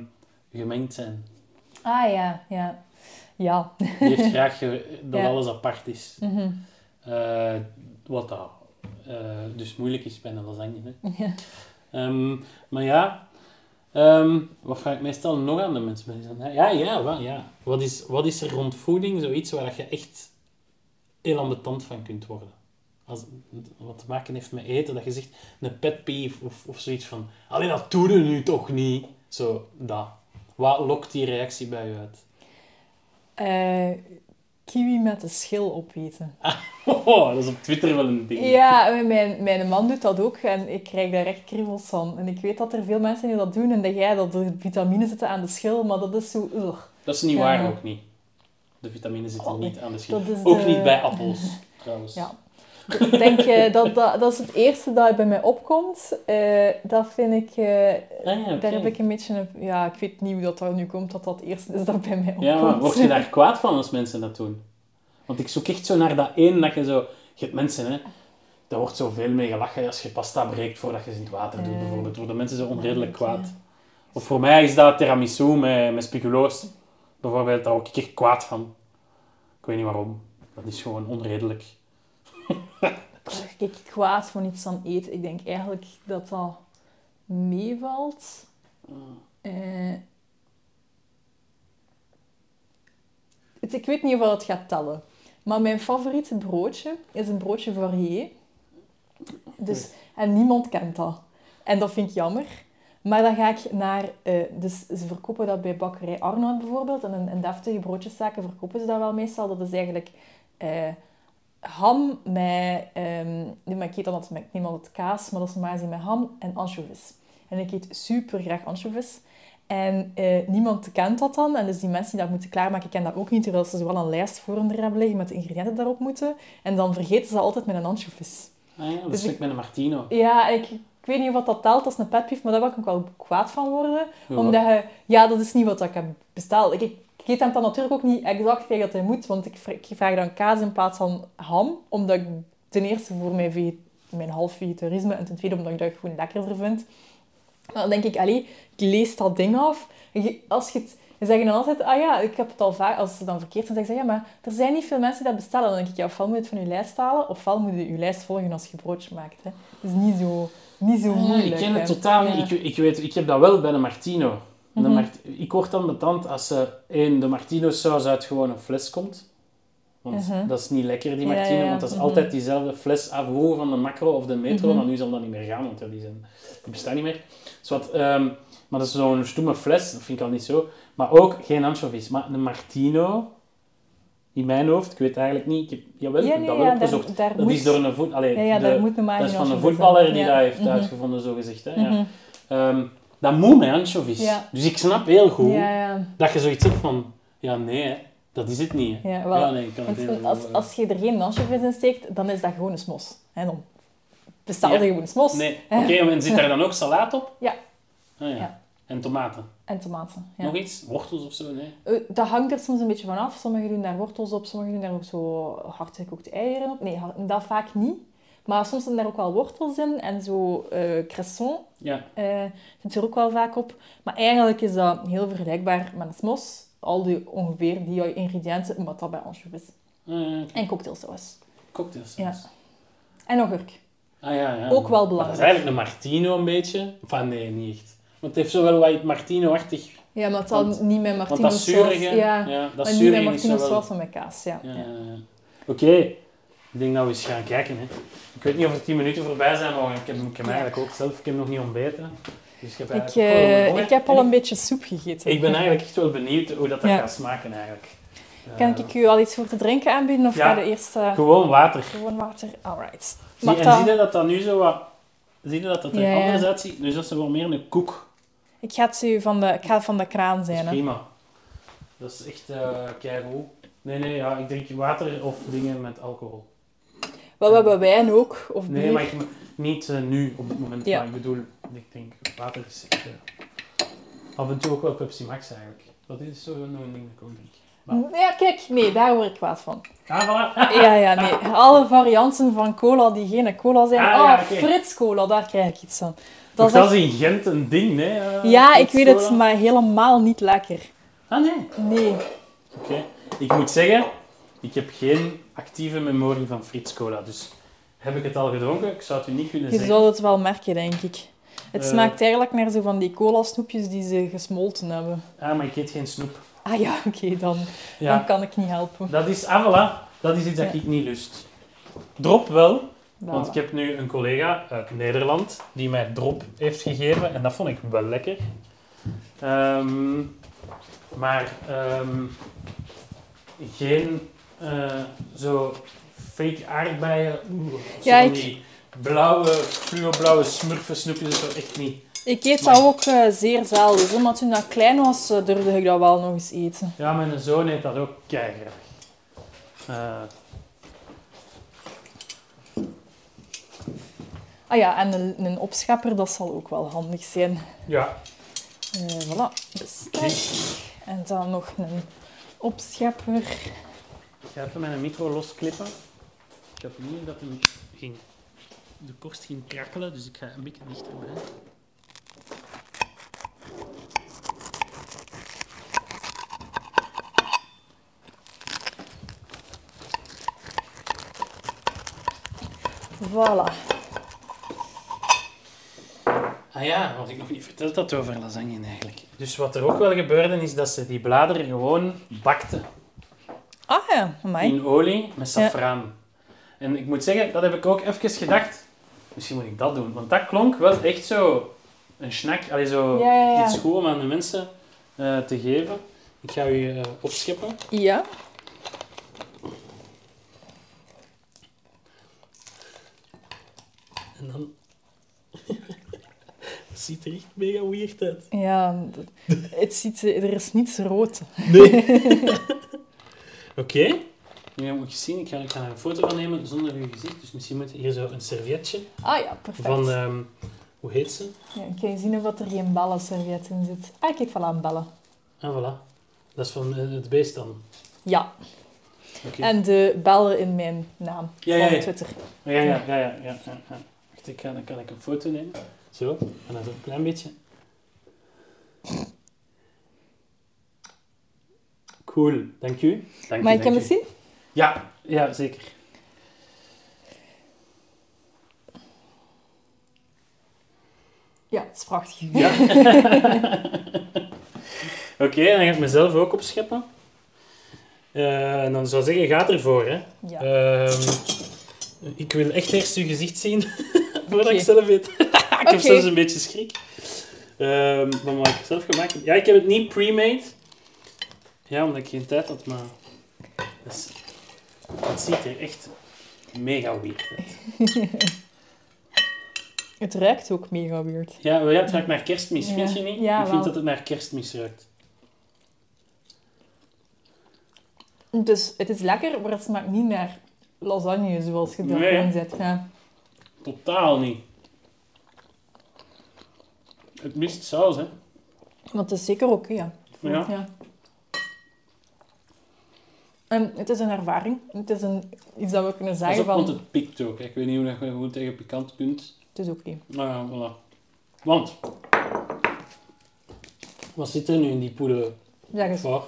gemengd zijn. Ah, ja, ja. Ja. Die heeft graag dat Ja. alles apart is. Mhm. Eh, wat dat eh, dus moeilijk is bij een lasagne. Hè. Ja. Ehm, maar ja, ehm, wat vraag ik meestal nog aan de mensen? Dan, Ja, ja, wel, ja. Wat is, wat is er rond voeding zoiets waar je echt heel ambetant van kunt worden? Als, wat te maken heeft met eten, dat je zegt een pet peeve of, of zoiets van alleen dat doe je nu toch niet. Zo, dat. Wat lokt die reactie bij je uit? eh, kiwi met de schil opeten. Oh, dat is op Twitter wel een ding. Ja, mijn, mijn man doet dat ook en ik krijg daar echt kriebels van. En ik weet dat er veel mensen die dat doen en dat jij dat er vitamine zitten aan de schil, maar dat is zo... ugh. Dat is niet Ja. waar ook niet. De vitamine zitten Oh, niet aan de schil. Ook de- niet bij appels, trouwens. Ja. Ik denk, eh, dat, dat, dat is het eerste dat bij mij opkomt. Eh, dat vind ik... eh, Ah, ja. Daar heb ik een beetje... Een, ja, ik weet niet hoe dat, nu komt, dat dat het eerste is dat bij mij opkomt. Ja, maar word je daar kwaad van als mensen dat doen? Want ik zoek echt zo naar dat één dat je zo... Je hebt mensen, hè. Daar wordt zoveel mee gelachen als je pasta breekt voordat je ze in het water doet, bijvoorbeeld. Worden mensen zo onredelijk kwaad. Of voor mij is dat tiramisu met, met speculoos. Bijvoorbeeld, daar word ik echt kwaad van. Ik weet niet waarom. Dat is gewoon onredelijk. Word ik kwaad van iets aan eten. Ik denk eigenlijk dat dat meevalt. Eh, het, ik weet niet of het gaat tellen. Maar mijn favoriete broodje is een broodje varié. Dus, en niemand kent dat. En dat vind ik jammer. Maar dan ga ik naar... eh, dus ze verkopen dat bij bakkerij Arnoud bijvoorbeeld. En in, in deftige broodjeszaken verkopen ze dat wel meestal. Dat is eigenlijk eh, ham met... maar ik eet dan altijd, ik neem altijd kaas, maar dat is normaal met ham en anchovies. En ik eet super graag anchovies. En eh, niemand kent dat dan. En dus die mensen die dat moeten klaarmaken, kennen dat ook niet. Terwijl ze zo wel een lijst voor hun hebben liggen met de ingrediënten daarop moeten. En dan vergeten ze altijd met een anchovies. Ah ja, dat Dus ik- ik met een martino. Ja, ik, ik weet niet of dat telt als een petpief, maar daar wil ik ook wel kwaad van worden. Ja. Omdat je... Ja, dat is niet wat ik heb besteld. Ik, ik eet hem dan natuurlijk ook niet exact gelijk dat hij moet, want ik, vra- ik vraag dan kaas in plaats van ham. Omdat ik ten eerste voor mijn, mijn half vegetarisme en ten tweede omdat ik dat gewoon lekkerder vind. Maar dan denk ik, allee, ik lees dat ding af. Als je het... Ze zeggen dan altijd, ah ja, ik heb het al vaak... Als ze dan verkeerd zijn, zeggen ze, ja, maar er zijn niet veel mensen die dat bestellen. Dan denk ik, ja, ofwel moet je het van je lijst halen, ofwel moet je je lijst volgen als je broodje maakt. Hè. Het is niet zo, niet zo moeilijk. ik ken het hè. totaal Ja. niet. Ik, ik, weet, ik heb dat wel bij de Martino. De Mhm. Mart- ik word dan betand als ze één, de Martino saus uit gewoon een fles komt. Want Mhm. dat is niet lekker, die Martino. ja, Want dat is mhm. altijd diezelfde fles afvoer van de macro of de metro. Mhm. Maar nu zal dat niet meer gaan, want die, zijn, die bestaan niet meer. Dus wat, ehm, maar dat is zo'n stoeme fles. Dat vind ik al niet zo. Maar ook geen anchovies. Maar de Martino, in mijn hoofd, ik weet eigenlijk niet. Ik heb, jawel, ik Ja, heb nee, dat wel ja, opgezocht. daar Dat moet... is door een voet... Allee, ja, de- dat is van een voetballer in. die dat heeft Mhm. uitgevonden, zo gezegd. Hè? Ja. Mhm. Dat moet met anchovies. Ja. Dus ik snap heel goed dat je zoiets zegt van... Ja, nee, hè. dat is het niet. Hè. Ja, wel. ja, nee, ik kan het als, als je er geen anchovies in steekt, dan is dat gewoon een smos. En dan bestel Ja. je gewoon een smos. Nee, oké, en zit daar dan ook salaat op? Ja. Ah, ja. En tomaten. En tomaten. Ja. Nog iets? Wortels of zo? Nee. Eh, Dat hangt er soms een beetje van af. Sommigen doen daar wortels op, sommigen doen daar ook zo hardgekookte eieren op. Nee, dat vaak niet. Maar soms zijn daar ook wel wortels in en zo eh cresson Ja. eh zit er ook wel vaak op. Maar eigenlijk is dat heel vergelijkbaar met een smos. Al die ongeveer die ingrediënten, maar dat bij anchovies. Ah, ja, oké. En cocktailsaus. Cocktails. Ja. En agurk. Ah, ja, ja. Ook wel Maar belangrijk. dat is eigenlijk een martino een beetje. Enfin, nee, niet echt. Want het heeft zo wel wat martino-achtig... Ja, maar het zal Want- niet met Want Martino dat zurige... saus. Ja, ja, dat maar niet met Martino wel... saus, maar met kaas. Ja. Ja, Ja. Ik denk dat we eens gaan kijken. Hè. Ik weet niet of er 10 minuten voorbij zijn, maar ik heb, ik heb eigenlijk ook zelf ik heb nog niet ontbeten. Dus ik heb, Ik, wel eh, ik heb al En een beetje soep gegeten. Ik ben eigenlijk echt wel benieuwd hoe dat, dat Ja. gaat smaken eigenlijk. Kan Eh, ik u al iets voor te drinken aanbieden of Ja. ga je eerst eh, Gewoon water. gewoon water? Alright. Zie, en dat- zie je dat dat nu zo wat... Zie je dat dat er Ja, anders uitziet? Nu is dat zo wat meer een koek. Ik ga, het u van de, ik ga het van de kraan Dat zijn. Hè. prima. Dat is echt uh, keigoed. Nee, nee, ja, ik drink water of dingen met alcohol. Wel, we hebben wijn ook, of bier. Nee, maar ik, niet eh, nu op dit moment. Ja. Maar ik bedoel, ik denk, water is eh, af en toe ook wel Pepsi Max eigenlijk. Dat is zo een ding dat ik ook drink. Ja, kijk, nee, daar word ik kwaad van. Ah, voilà. Ja, ja, nee. Alle varianten van cola die geen cola zijn. Ah, Ah, ja, oké. Frits cola, daar krijg ik iets van. Dat Dat is echt- in Gent een ding, nee? eh, Ja, ik weet het, maar helemaal niet lekker. Ah, nee. Nee. Oké. Ik moet zeggen, ik heb geen actieve memorie van Frits Cola. Dus heb ik het al gedronken? Ik zou het u niet kunnen Je zeggen. zou het wel merken, denk ik. Het Eh. smaakt eigenlijk naar zo van die cola-snoepjes die ze gesmolten hebben. Ah, maar ik eet geen snoep. Ah ja, oké, dan, dan Ja, kan ik niet helpen. dat is... Ah, voilà. Dat is iets dat Ja. ik niet lust. Drop wel, want ik heb nu een collega uit Nederland die mij drop heeft gegeven. En dat vond ik wel lekker. Ehm, maar... ehm, geen eh, zo fake aardbeien. Oeh, Ja, ik- die blauwe, fluo-blauwe smurfen snoepjes. Zo echt niet. Ik eet Maar- dat ook eh, zeer zelden. Zo, maar toen dat klein was, eh, durfde ik dat wel nog eens eten. Ja, mijn zoon eet dat ook keigraag. Eh Ah ja, en een, een opschepper, dat zal ook wel handig zijn. ja, Eh voilà, bestek. En dan nog een opschepper. Ik ga even mijn micro losklippen. Ik had niet dat hem ging, de korst ging krakkelen, dus ik ga een beetje dichterbij. Voilà. Ah ja, wat ik nog niet verteld had over lasagne eigenlijk. Dus wat er ook wel gebeurde, is dat ze die bladeren gewoon bakten Ah ja, amai. in olie met saffraan. En ik moet zeggen, dat heb ik ook even gedacht. Misschien moet ik dat doen, want dat klonk wel echt zo een snack. Allee, zo Ja, ja, ja. iets goed om aan de mensen eh, te geven. Ik ga u eh, opscheppen. Ja. En dan... Het ziet er echt mega weird uit. Ja, het ziet, er is niets rood. Nee. Oké. Nu moet je zien, ik ga, ik ga er een foto van nemen zonder uw gezicht. Dus misschien moet hier zo een servietje Ah ja, perfect. van... ehm, hoe heet ze? Ja, kan je zien of dat er geen ballenserviet in zit? Ah, kijk, voilà, een bellen. Ah, voilà. Dat is van eh, het beest dan. Ja, Oké. en de bellen in mijn naam Ja, ja, van ja. Twitter. Ja, ja, ja, ja, ja, ja, ja. Wacht, ik ga, dan kan ik een foto nemen. Zo, en dan zo een klein beetje. Cool, dank u. Dank Maar ik u. zien? Ja, ja, zeker. Ja, het is prachtig. Ja. Oké, dan ga ik mezelf ook opscheppen. Eh, en dan zou ik zeggen, ga ervoor, hè. Ja. Ehm, ik wil echt eerst uw gezicht zien voordat ik zelf eet. ik heb zelfs een beetje schrik. Ehm van wat ik zelf gemaakt heb. Ja, ik heb het niet pre-made. Ja, omdat ik geen tijd had, maar... Dus, het ziet er echt mega weird uit. Het ruikt ook mega weird. Ja, wel, ja het ruikt naar kerstmis, Ja. vind je niet? Ja, ik vind dat het naar kerstmis ruikt. Dus het is lekker, maar het smaakt niet naar lasagne zoals je dat Nee. zet. Ja. Totaal niet. Het mist saus, hè. Want het is zeker oké, ja. Ja. En het is een ervaring. Het is een, iets dat we kunnen zeggen van... want het pikt ook. hè. Ik weet niet hoe dat je goed tegen pikant kunt. Het is oké. Nou ja, voilà. Want... Wat zit er nu in die poeder Zeg eens. voor?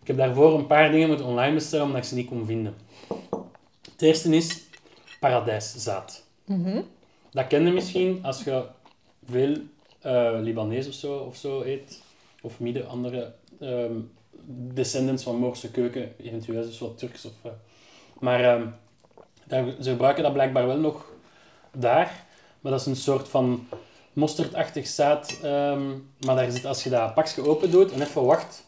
Ik heb daarvoor een paar dingen moeten online bestellen, omdat ik ze niet kon vinden. Het eerste is paradijszaad. Mhm. Dat ken je misschien als je veel eh Libanees of zo, of zo eet. Of midden andere ehm, descendants van Moorse keuken, eventueel dus wat Turks. Of, eh. Maar ehm, daar, ze gebruiken dat blijkbaar wel nog daar. Maar dat is een soort van mosterdachtig zaad. ehm, maar daar zit, als je dat pakje open doet en even wacht,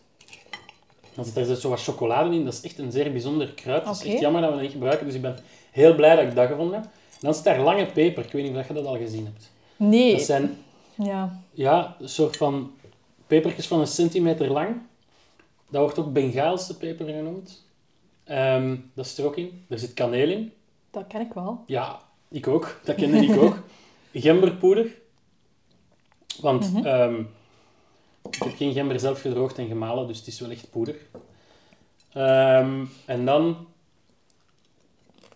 dan zit er dus zo wat chocolade in. Dat is echt een zeer bijzonder kruid. Het is echt jammer dat we dat niet gebruiken, dus ik ben heel blij dat ik dat gevonden heb. Dan zit daar lange peper. Ik weet niet of je dat al gezien hebt. Nee. Dat zijn Ja. ja, een soort van pepertjes van een centimeter lang. Dat wordt ook Bengaalse peper genoemd. Ehm, dat zit er ook in. Er zit kaneel in. Dat ken ik wel. Ja, ik ook. Dat kende ik ook. Gemberpoeder. Want Mhm. ehm, ik heb geen gember zelf gedroogd en gemalen, dus het is wel echt poeder. Ehm, en dan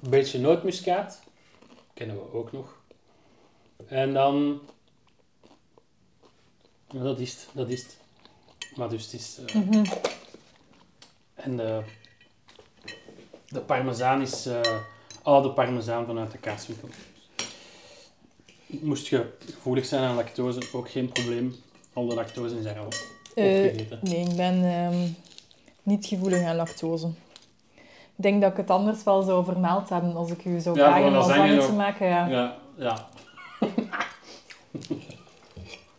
een beetje nootmuskaat. Kennen we ook nog. En dan... Ja, dat is het. Dat is het. Maar dus het is... eh, Mhm. En de, de parmezaan is eh, oude parmezaan vanuit de kaaswinkel. Moest je gevoelig zijn aan lactose, ook geen probleem. Al de lactose is er al Eh, opgegeten. nee, ik ben ehm, niet gevoelig aan lactose. Ik denk dat ik het anders wel zou vermeld hebben als ik u zou Ja, vragen om lasagne te maken. Ja. Ja, ja.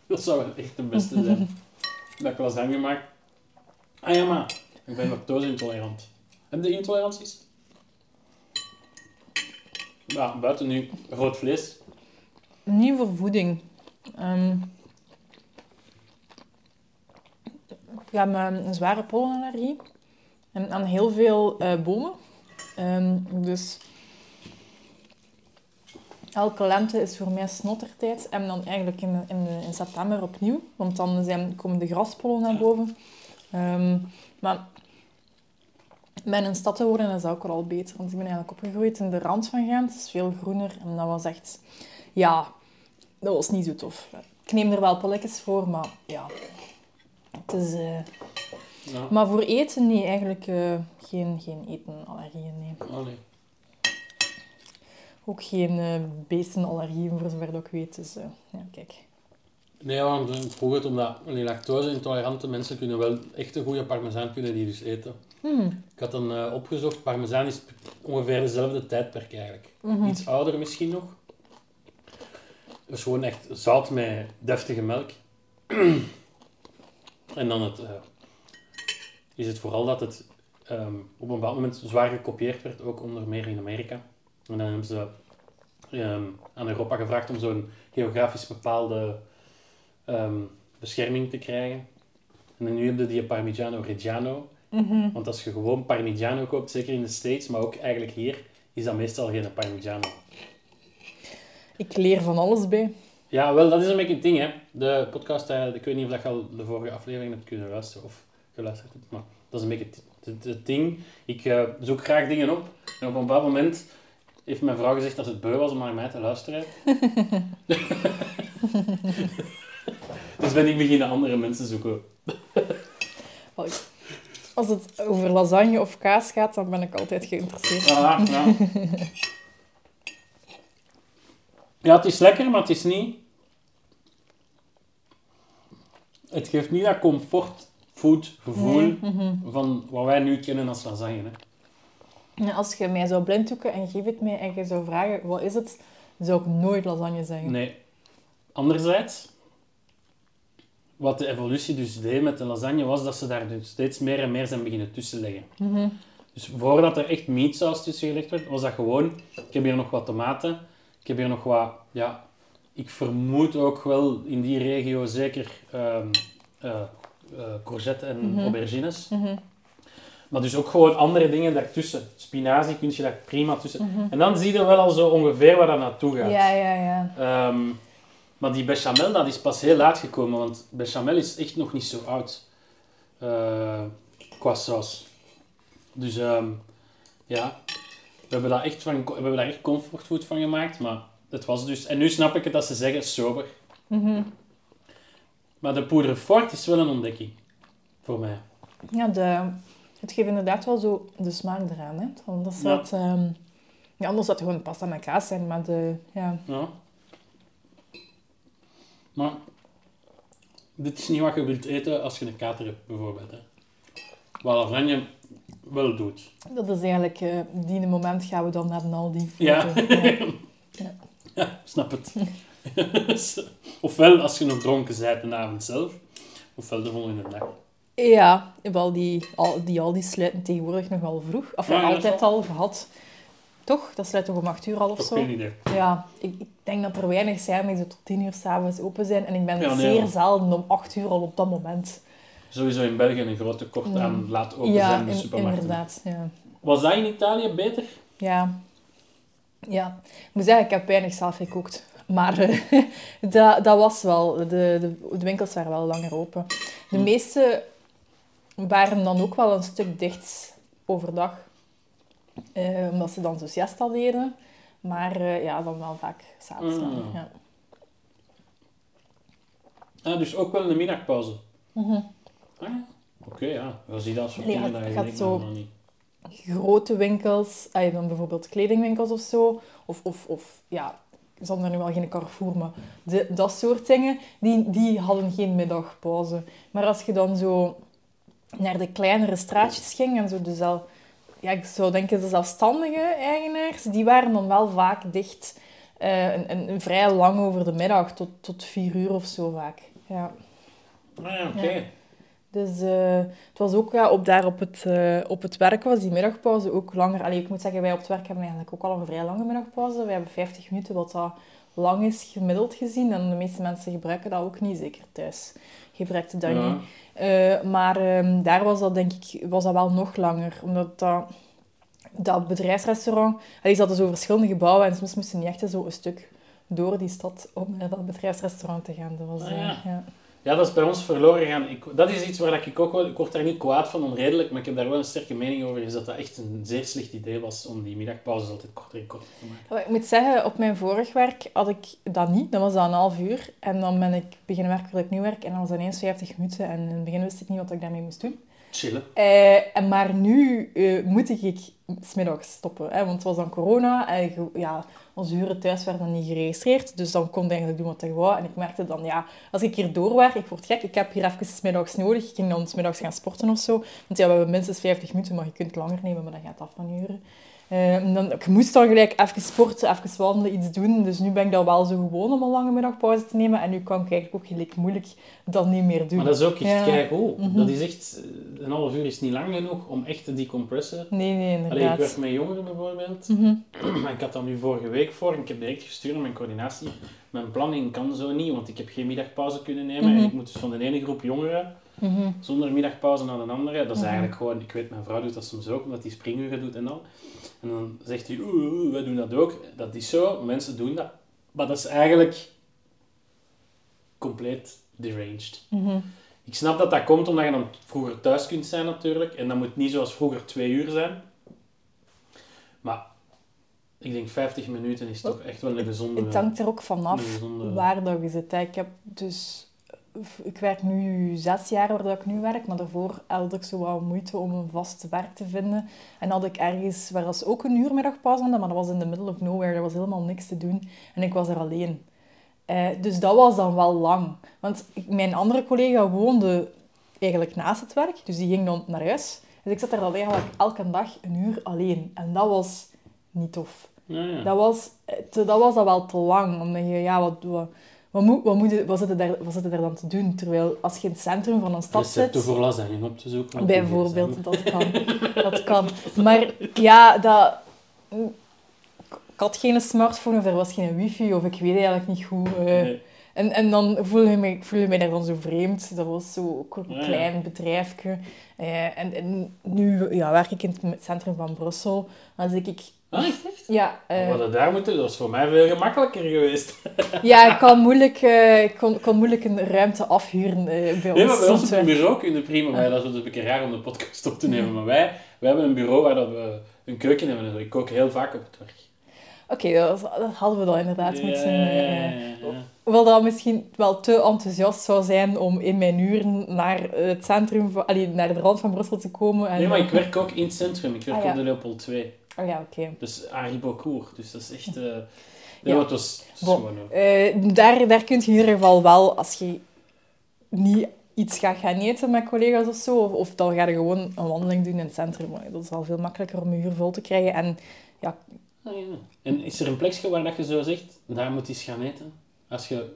dat zou echt de beste zijn. dat ik lasagne maak. Ah ja, maar Ik ben lactose-intolerant. En de intoleranties? Ja, buiten nu rood vlees. Niet voor voeding. Ehm, ik heb eh, een zware pollenallergie. En aan heel veel eh, bomen. Ehm, dus elke lente is voor mij snottertijd. En dan eigenlijk in, in, in september opnieuw. Want dan zijn, komen de graspollen naar boven. Ehm, maar bij een stad te wonen is ook al beter. Want ik ben eigenlijk opgegroeid in de rand van Gent. Het is veel groener. En dat was echt... Ja, dat was niet zo tof. Ik neem er wel pilletjes voor, maar ja... Het is... eh, Ja. Maar voor eten, nee, eigenlijk eh, geen, geen etenallergieën, nee. Oh, nee. Ook geen eh beestenallergieën, voor zover dat ik weet. Dus ja, kijk. Nee, want ik vroeg het omdat lactose-intolerante mensen kunnen wel echt een goede parmezaan kunnen die dus eten. Hmm. Ik had dan eh, opgezocht, parmezaan is ongeveer dezelfde tijdperk eigenlijk. Mhm. Iets ouder misschien nog. Dus gewoon echt zout met deftige melk. en dan het, eh, is het vooral dat het ehm, op een bepaald moment zwaar gekopieerd werd, ook onder meer in Amerika. En dan hebben ze ehm, aan Europa gevraagd om zo'n geografisch bepaalde ehm, bescherming te krijgen. En nu heb je die Parmigiano Reggiano. Mhm. Want als je gewoon Parmigiano koopt, zeker in de States, maar ook eigenlijk hier, is dat meestal geen Parmigiano. Ik leer van alles bij. Ja, wel, dat is een beetje het ding, hè. De podcast, eh, ik weet niet of dat je al de vorige aflevering hebt kunnen luisteren of geluisterd hebt, maar dat is een beetje het, het, het ding. Ik eh, zoek graag dingen op en op een bepaald moment heeft mijn vrouw gezegd dat het beu was om naar mij te luisteren. dus ben ik beginnen andere mensen zoeken. Als het over lasagne of kaas gaat, dan ben ik altijd geïnteresseerd. Ah, ja. ja, het is lekker, maar het is niet... Het geeft niet dat comfortfood gevoel Nee, mhm. van wat wij nu kennen als lasagne. Hè. Ja, Als je mij zou blinddoeken en geef het mij en je zou vragen, wat is het? Zou ik nooit lasagne zeggen. Nee. Anderzijds, wat de evolutie dus deed met de lasagne, was dat ze daar dus steeds meer en meer zijn beginnen tussen leggen. Mhm. Dus voordat er echt meatsaus tussen gelegd werd, was dat gewoon... Ik heb hier nog wat tomaten. Ik heb hier nog wat... Ja, ik vermoed ook wel in die regio zeker eh, courgette en Mhm. aubergines. Mhm. Maar dus ook gewoon andere dingen daartussen. Spinazie kun je daar prima tussen. Mhm. En dan zie je wel al zo ongeveer waar dat naartoe gaat. Ja, ja, ja. Ehm, maar die bechamel, dat is pas heel laat gekomen, want bechamel is echt nog niet zo oud. eh, qua saus. Dus ehm, ja, we hebben, daar echt van, we hebben daar echt comfortfood van gemaakt, maar het was dus... En nu snap ik het dat ze zeggen sober. Mhm. Maar de poeder fort is wel een ontdekking. Voor mij. Ja, de, het geeft inderdaad wel zo de smaak eraan. Hè? Anders Ja. ehm, ja, anders zou het gewoon pasta met kaas zijn, maar de, ja. Ja. Maar dit is niet wat je wilt eten als je een kater hebt, bijvoorbeeld. Hè. Wat lasagne wel doet. dat is eigenlijk, eh die moment gaan we dan naar de Aldi. Ja. Ja. Ja, snap het. ofwel als je nog dronken bent de avond zelf, ofwel de volgende dag. Ja, wel die, al, die Aldi sluiten tegenwoordig nog wel vroeg. Of Ja, altijd al gehad. Toch? Dat sluit toch om 8 uur al of zo? geen idee. Ja, ik, ik denk dat er weinig zijn die zo tot 10 uur s'avonds open zijn. En ik ben Ja, nee, zeer ja. zelden om 8 uur al op dat moment. Sowieso in België een groot tekort aan laat open ja, zijn de in- supermarkten. inderdaad. Ja. Was dat in Italië beter? Ja. ja. Ik moet zeggen, ik heb weinig zelf gekookt. Maar eh, dat, dat was wel. De, de, de winkels waren wel langer open. De Hm. meeste waren dan ook wel een stuk dicht overdag. Eh, omdat ze dan zo siesta deden. Maar eh, ja, dan wel vaak s'avonds. Mm. Ja. Ah, dus ook wel een middagpauze. Mhm. Ah, ja. Oké, ja. We zien dat soort Nee, dingen dat je gaat denkt, zo- nog niet. grote winkels, ah, dan bijvoorbeeld kledingwinkels of zo, of, of, of ja, zonder nu wel geen Carrefour, maar de, dat soort dingen, die, die hadden geen middagpauze. Maar als je dan zo naar de kleinere straatjes ging en zo de zel, ja, ik zou denken de zelfstandige eigenaars, die waren dan wel vaak dicht, eh, en, vrij lang over de middag, tot, tot vier uur of zo vaak. Ja. Ah ja, oké. Ja. Dus eh, het was ook ja, op, daar op het, eh, op het werk was die middagpauze ook langer. Allee, ik moet zeggen, wij op het werk hebben eigenlijk ook al een vrij lange middagpauze. Wij hebben 50 minuten, wat dat lang is gemiddeld gezien. En de meeste mensen gebruiken dat ook niet, zeker thuis. Gebruikte dat Ja. niet. Eh, maar ehm, daar was dat denk ik was dat wel nog langer. Omdat dat, dat bedrijfsrestaurant... Ze hadden zo verschillende gebouwen en soms moesten niet echt zo een stuk door die stad om naar dat bedrijfsrestaurant te gaan. Dat was, Ah, eh, ja. ja. Ja, dat is bij ons verloren gegaan. Ik, dat is iets waar ik ook wel... Ik word daar niet kwaad van, onredelijk, maar ik heb daar wel een sterke mening over. Is dat dat echt een zeer slecht idee was om die middagpauzes altijd korter en korter te maken. Maar Ik moet zeggen, op mijn vorig werk had ik dat niet. Dan was dat een half uur. En dan ben ik beginnen werken waar ik nu werk. En dan was dat ineens 50 minuten. En in het begin wist ik niet wat ik daarmee moest doen. Chillen. Eh, en maar nu eh, moet ik smiddags stoppen. Hè, want het was dan corona. En ja, onze uren thuis werden niet geregistreerd. Dus dan kon ik eigenlijk doen wat ik wou. En ik merkte dan, ja, als ik hier doorwerk, ik word gek. Ik heb hier even smiddags nodig. Ik ging dan smiddags gaan sporten of zo. Want ja, we hebben minstens 50 minuten, maar je kunt langer nemen. Maar dat gaat af van uren. Eh, dan, ik moest dan gelijk even sporten, even wandelen, iets doen. Dus nu ben ik daar wel zo gewoon om een lange middagpauze te nemen. En nu kan ik eigenlijk ook gelijk moeilijk dat niet meer doen. Maar dat is ook echt, Ja. kijk, oh, Mhm. dat is echt... Een half uur is niet lang genoeg om echt te decompressen. Nee, nee, Allee, ik inderdaad. werk met jongeren bijvoorbeeld. Maar ik had dat nu vorige week voor en ik heb direct gestuurd naar mijn coördinatie. Mijn planning kan zo niet, want ik heb geen middagpauze kunnen nemen. Mhm. En ik moet dus van de ene groep jongeren Mhm. zonder middagpauze naar de andere. Dat is eigenlijk gewoon, ik weet, mijn vrouw doet dat soms ook, omdat die springuren doet en al. En dan zegt hij, oeh, wij doen dat ook. Dat is zo, mensen doen dat. Maar dat is eigenlijk compleet deranged. Mhm. Ik snap dat dat komt omdat je dan vroeger thuis kunt zijn natuurlijk. En dat moet niet zoals vroeger twee uur zijn. Maar ik denk 50 minuten is toch echt wel een gezonde... Het hangt er ook vanaf gezonde... waar dat je zit. Ik heb dus... Ik werk nu zes jaar waar ik nu werk, maar daarvoor had ik zo wat moeite om een vast werk te vinden. En had ik ergens, waar was ook een uur middagpauze hadden, maar dat was in the middle of nowhere. Er was helemaal niks te doen. En ik was er alleen. Eh, dus dat was dan wel lang. Want ik- mijn andere collega woonde eigenlijk naast het werk, dus die ging dan naar huis. Dus ik zat daar dan eigenlijk elke dag een uur alleen. En dat was niet tof. Ja, ja. Dat was, eh, te, dat was dat wel te lang. Omdat je, ja, wat, wat, wat, moet, wat, moet je, wat, zit er daar, wat zit er daar dan te doen? Terwijl als je in het centrum van een stad Recepten zit... voor lasagne op te zoeken. Bijvoorbeeld, dat kan. Dat kan. Maar ja, dat... Ik had geen smartphone of er was geen wifi of ik weet eigenlijk niet hoe. eh. Nee. En, en dan voelde je mij, voelde je mij daar dan zo vreemd. Dat was zo ook een Ja, ja. klein bedrijfje. Eh, en, en nu ja, werk ik in het centrum van Brussel. Dan zit ik... Ah, echt? Ja, eh, Wat dat daar moeten, dat was voor mij veel gemakkelijker geweest. ja ik kan moeilijk, eh, ik kon, kon moeilijk een ruimte afhuren eh, bij ons. Nee, maar bij ons op wij- bureau kun je prima, maar dat is een beetje raar om de podcast op te nemen. Maar wij, wij hebben een bureau waar dat we een keuken hebben en. Ik kook heel vaak op het werk. Oké, dat, hadden we dan inderdaad Ja, moeten... eh. Hoewel dat misschien wel te enthousiast zou zijn om in mijn uren naar het centrum, van, allee, naar de rand van Brussel te komen. En, Nee, maar ik werk ook in het centrum. Ik werk Ah, ja. op de Leopold 2. Oh ja, oké. Dus Henri Beaucourt. Dus dat is echt... eh Ja. het was, het was Bon. gewoon ook. Eh, daar, daar kun je in ieder geval wel, als je niet iets gaat gaan eten met collega's of zo, of, of dan ga je gewoon een wandeling doen in het centrum. Dat is al veel makkelijker om je uur vol te krijgen. En ja, Ah, ja. En is er een plekje waar dat je zo zegt, daar moet je eens gaan eten? Als je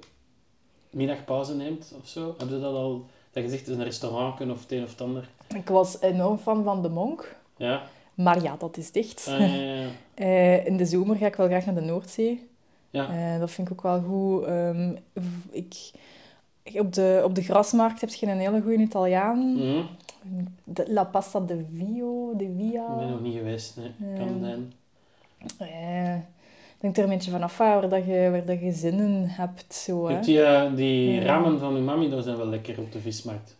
middagpauze neemt of zo? Heb je dat al... Dat je zegt, het is een restaurant of het een of het ander? ik was enorm fan van de Monk. Ja? Maar ja, dat is dicht. Ah, ja, ja, ja. Eh, in de zomer ga ik wel graag naar de Noordzee. Ja. Eh, dat vind ik ook wel goed. Ehm, ik, op, de, op de grasmarkt heb je een hele goede Italiaan. Mhm. De, La Pasta de Vio, de Via. Ik ben nog niet geweest, nee. Kan Ehm, zijn. Eh, ik denk er een beetje vanaf waar, dat je, waar dat je zin in hebt. Zo, Je hè. die, eh, die ramen van uw mami, dat zijn wel lekker op de vismarkt.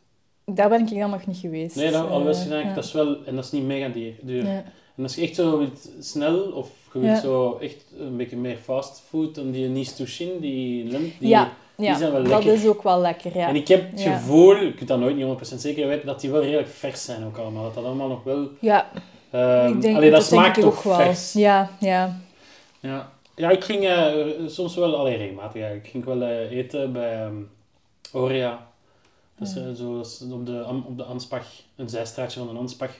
Daar ben ik dan nog niet geweest. Nee, dat, al Eh, gedaan, ja. dat is wel... En dat is niet mega duur. Ja. En als je echt zo wilt snel, of je wilt Ja. zo echt een beetje meer fastfood, dan die Nice Touchin, die lent, die... ja, ja zijn wel dat lekker. is ook wel lekker. Ja. En ik heb het gevoel, ik kan dat nooit niet 100% zeker weten, dat die wel redelijk vers zijn ook allemaal. Dat dat allemaal nog wel... ja, ehm ik denk, allee, dat, dat smaakt ook wel. vers. Ja, ja. Ja. ja, ik ging eh, soms wel, alleen regelmatig eigenlijk, ik ging wel eh, eten bij ehm Oria. Dat is, eh, zo, dat is op, de, op de Anspach, een zijstraatje van de Anspach.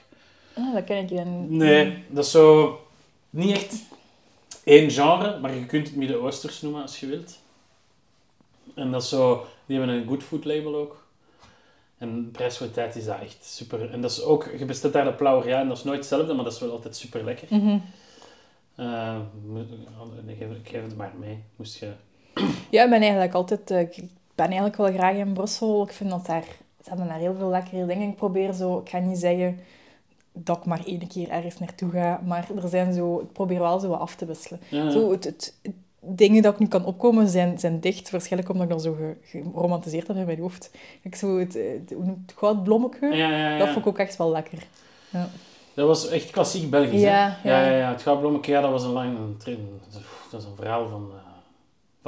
Ah, dat ken ik dan. Nee, dat is zo niet echt één genre, maar je kunt het Midden-Oosters noemen als je wilt. En dat is zo, die hebben een good food label ook. En de prijskwaliteit is dat echt super. En dat is ook, je bestelt daar de Plauweria en dat is nooit hetzelfde, maar dat is wel altijd super lekker. Eh, moet- ik, geef, ik geef het maar mee. Moest je... Ja, ik ben eigenlijk altijd... eh, ben eigenlijk wel graag in Brussel. Ik vind dat daar... Ze hebben daar heel veel lekkere dingen. Ik probeer zo... Ik ga niet zeggen dat ik maar één keer ergens naartoe ga, maar er zijn zo... Ik probeer wel zo wat af te wisselen. Ja, Zo, het, het, dingen dat ik nu kan opkomen zijn, zijn dicht. Waarschijnlijk omdat ik dat zo ge- geromantiseerd heb in mijn hoofd. Ik zo het, het, het, goudblommetje, ja, dat vond ik ook echt wel lekker. Ja. Dat was echt klassiek Belgisch, Ja, hè? Ja, ja. ja. Het goudblommetje, ja, dat was een lang... Dat is een verhaal van, eh,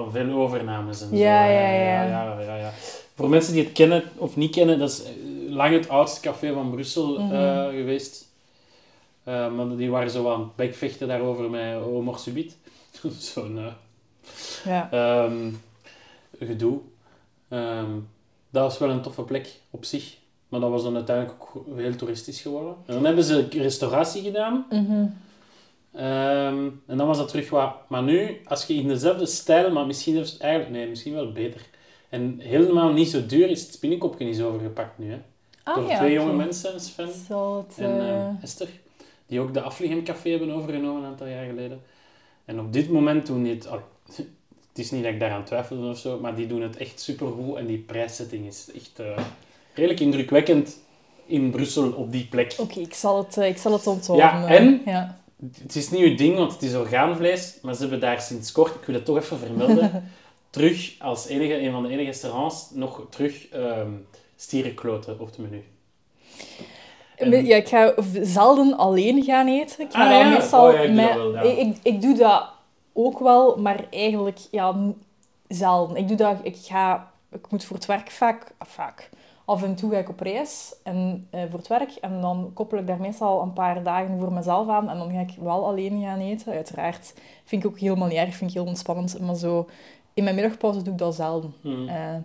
van veel overnames en zo. Ja, ja, ja. ja, ja, ja. Voor mensen die het kennen of niet kennen, dat is eh, lang het oudste café van Brussel Mhm. eh, geweest. Eh, maar die waren zo aan het bekvechten daarover met Omar Subit. Zo'n... eh, Ja. Ehm, gedoe. Ehm, dat was wel een toffe plek op zich. Maar dat was dan uiteindelijk ook heel toeristisch geworden. En dan hebben ze restauratie gedaan. Mhm. Ehm, en dan was dat terug wat... Maar nu, als je in dezelfde stijl, maar misschien zelfs eigenlijk... Nee, misschien wel beter. En helemaal niet zo duur is het spinnenkopje niet zo overgepakt nu. Hè. Ah, Door ja, twee jonge mensen, Sven en eh, eh, Esther. Die ook de Afligem Café hebben overgenomen een aantal jaar geleden. En op dit moment doen die het... het is niet dat ik daaraan twijfel of zo, maar die doen het echt supergoed. En die prijssetting is echt eh, redelijk indrukwekkend in Brussel op die plek. Oké, ik zal het, eh, ik zal het onthouden. Ja, en? Ja. Het is niet uw ding, want het is orgaanvlees, maar ze hebben daar sinds kort, ik wil het toch even vermelden, terug als enige, een van de enige restaurants nog terug ehm stierenkloten op het menu. En- Ja, ik ga zelden alleen gaan eten. Ik ga Ah, dat ja. meestal Oh, ja, ik doe met... dat wel, ja. ik, ik, doe dat ook wel, maar eigenlijk ja, zelden. Ik doe dat... Ik ga... Ik moet voor het werk vaak... Vaak. Af en toe ga ik op reis en, eh, voor het werk. En dan koppel ik daar meestal een paar dagen voor mezelf aan. En dan ga ik wel alleen gaan eten. Uiteraard vind ik ook helemaal niet erg. Vind ik heel ontspannend. Maar zo... In mijn middagpauze doe ik dat zelden. Hmm. Eh,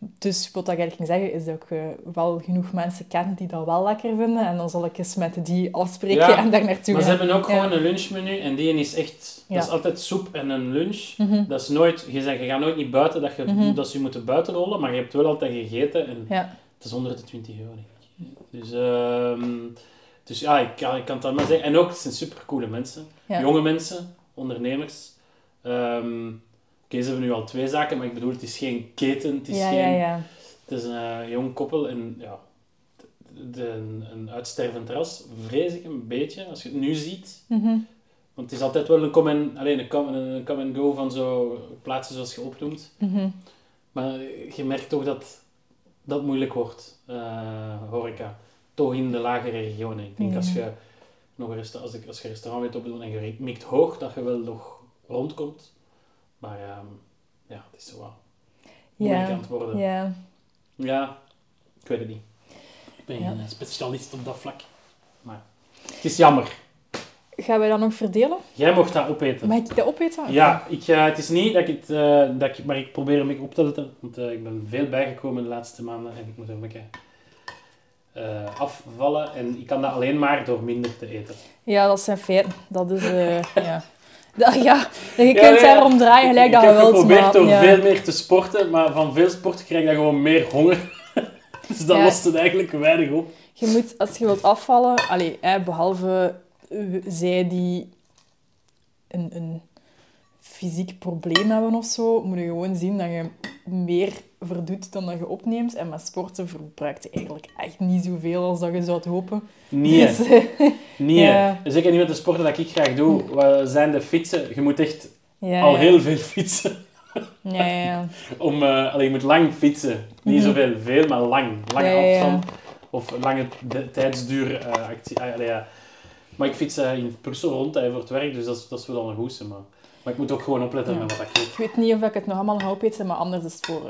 dus wat ik eigenlijk ging zeggen, is dat ik eh, wel genoeg mensen ken die dat wel lekker vinden. En dan zal ik eens met die afspreken Ja, en daar naartoe Maar ze hebben ook Ja. gewoon een lunchmenu en die is echt... Ja. Dat is altijd soep en een lunch. Mhm. Dat is nooit... Je, zegt, je gaat nooit niet buiten dat, je, Mhm. dat ze je moeten buiten rollen, maar je hebt wel altijd gegeten en het is 120 euro, denk ik. Dus, ehm, dus ja, ik kan, ik kan het maar zeggen. En ook, het zijn supercoole mensen. Jonge mensen, ondernemers. Ehm Oké, ze hebben nu al twee zaken, maar ik bedoel, het is geen keten, het is ja, geen... ja, ja. Het is een eh, jong koppel en ja, de, de- een, uitstervend ras, vrees ik een beetje, als je het nu ziet. Mhm. Want het is altijd wel een come and, alleen een come, een come and go van zo plaatsen zoals je opnoemt. Mhm. Maar je merkt toch dat dat moeilijk wordt, eh, horeca. Toch in de lagere regionen. Ik denk Ja. als je nog een als, ik, als je restaurant weet opdoen en je mikt hoog, dat je wel nog rondkomt. Maar ehm, ja, het is zo wat moeilijk aan Ja. het worden. Ja. ja. ik weet het niet. Ik ben Ja. geen specialist op dat vlak. Maar het is jammer. Gaan wij dat nog verdelen? Jij mocht dat opeten. Mag ik dat opeten? Ja, ik, eh, het is niet dat ik het... eh, dat ik, maar ik probeer beetje op te letten. Want eh, ik ben veel bijgekomen de laatste maanden. En ik moet er een beetje eh, afvallen. En ik kan dat alleen maar door minder te eten. Ja, dat zijn feiten. Dat is... eh, ja. Ja, je Ja, kunt ja. daarom draaien gelijk ik dat je heb wilt. geprobeerd maar, door ja. veel meer te sporten. Maar van veel sporten krijg je gewoon meer honger. dus dat Ja. lost het eigenlijk weinig op. Je moet, als je wilt afvallen, allee, hè, behalve eh, zij die een, een fysiek probleem hebben of zo, moet je gewoon zien dat je meer verdoet dan dat je opneemt. En met sporten verbruikt je eigenlijk echt niet zoveel als dat je zou hopen. Nee, Dus, eh, nee. ja. Zeker niet met de sporten dat ik graag doe. wat zijn de fietsen. Je moet echt ja, al ja. heel veel fietsen. Ja, ja. Om, allee, je moet lang fietsen. Niet Mhm. zoveel, veel, maar lang. Lange afstand. Of lange tijdsduur eh, actie. ah, allee, ja. Maar ik fiets eh, in Brussel rond voor het werk, dus dat is, dat is wel een goede. Maar, maar ik moet ook gewoon opletten met wat ik eet. Ik weet niet of ik het nog allemaal ga opeten, maar anders is het voor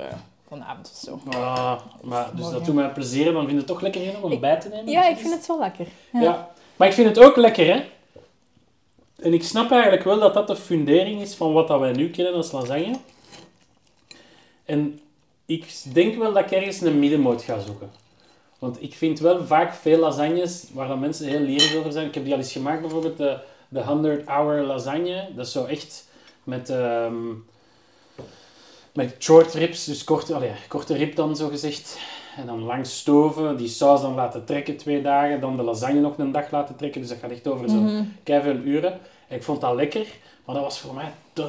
vanavond of zo. Ah, maar, dus dat doet mij plezier. Dan vind je het toch lekker genoeg om Ik- bij te nemen? Ja, ik vind het wel lekker. Ja. Ja. Maar ik vind het ook lekker, hè. En ik snap eigenlijk wel dat dat de fundering is van wat dat wij nu kennen als lasagne. En ik denk wel dat ik ergens een middenmoot ga zoeken. Want ik vind wel vaak veel lasagnes waar dan mensen heel lierig over zijn. Ik heb die al eens gemaakt, bijvoorbeeld de, de 100 Hour lasagne. Dat is zo echt met, ehm met short ribs, dus korte, allee, korte rib dan zo gezegd. En dan langs stoven, die saus dan laten trekken twee dagen. Dan de lasagne nog een dag laten trekken. Dus dat gaat echt over zo'n keiveel uren. En ik vond dat lekker, maar dat was voor mij te,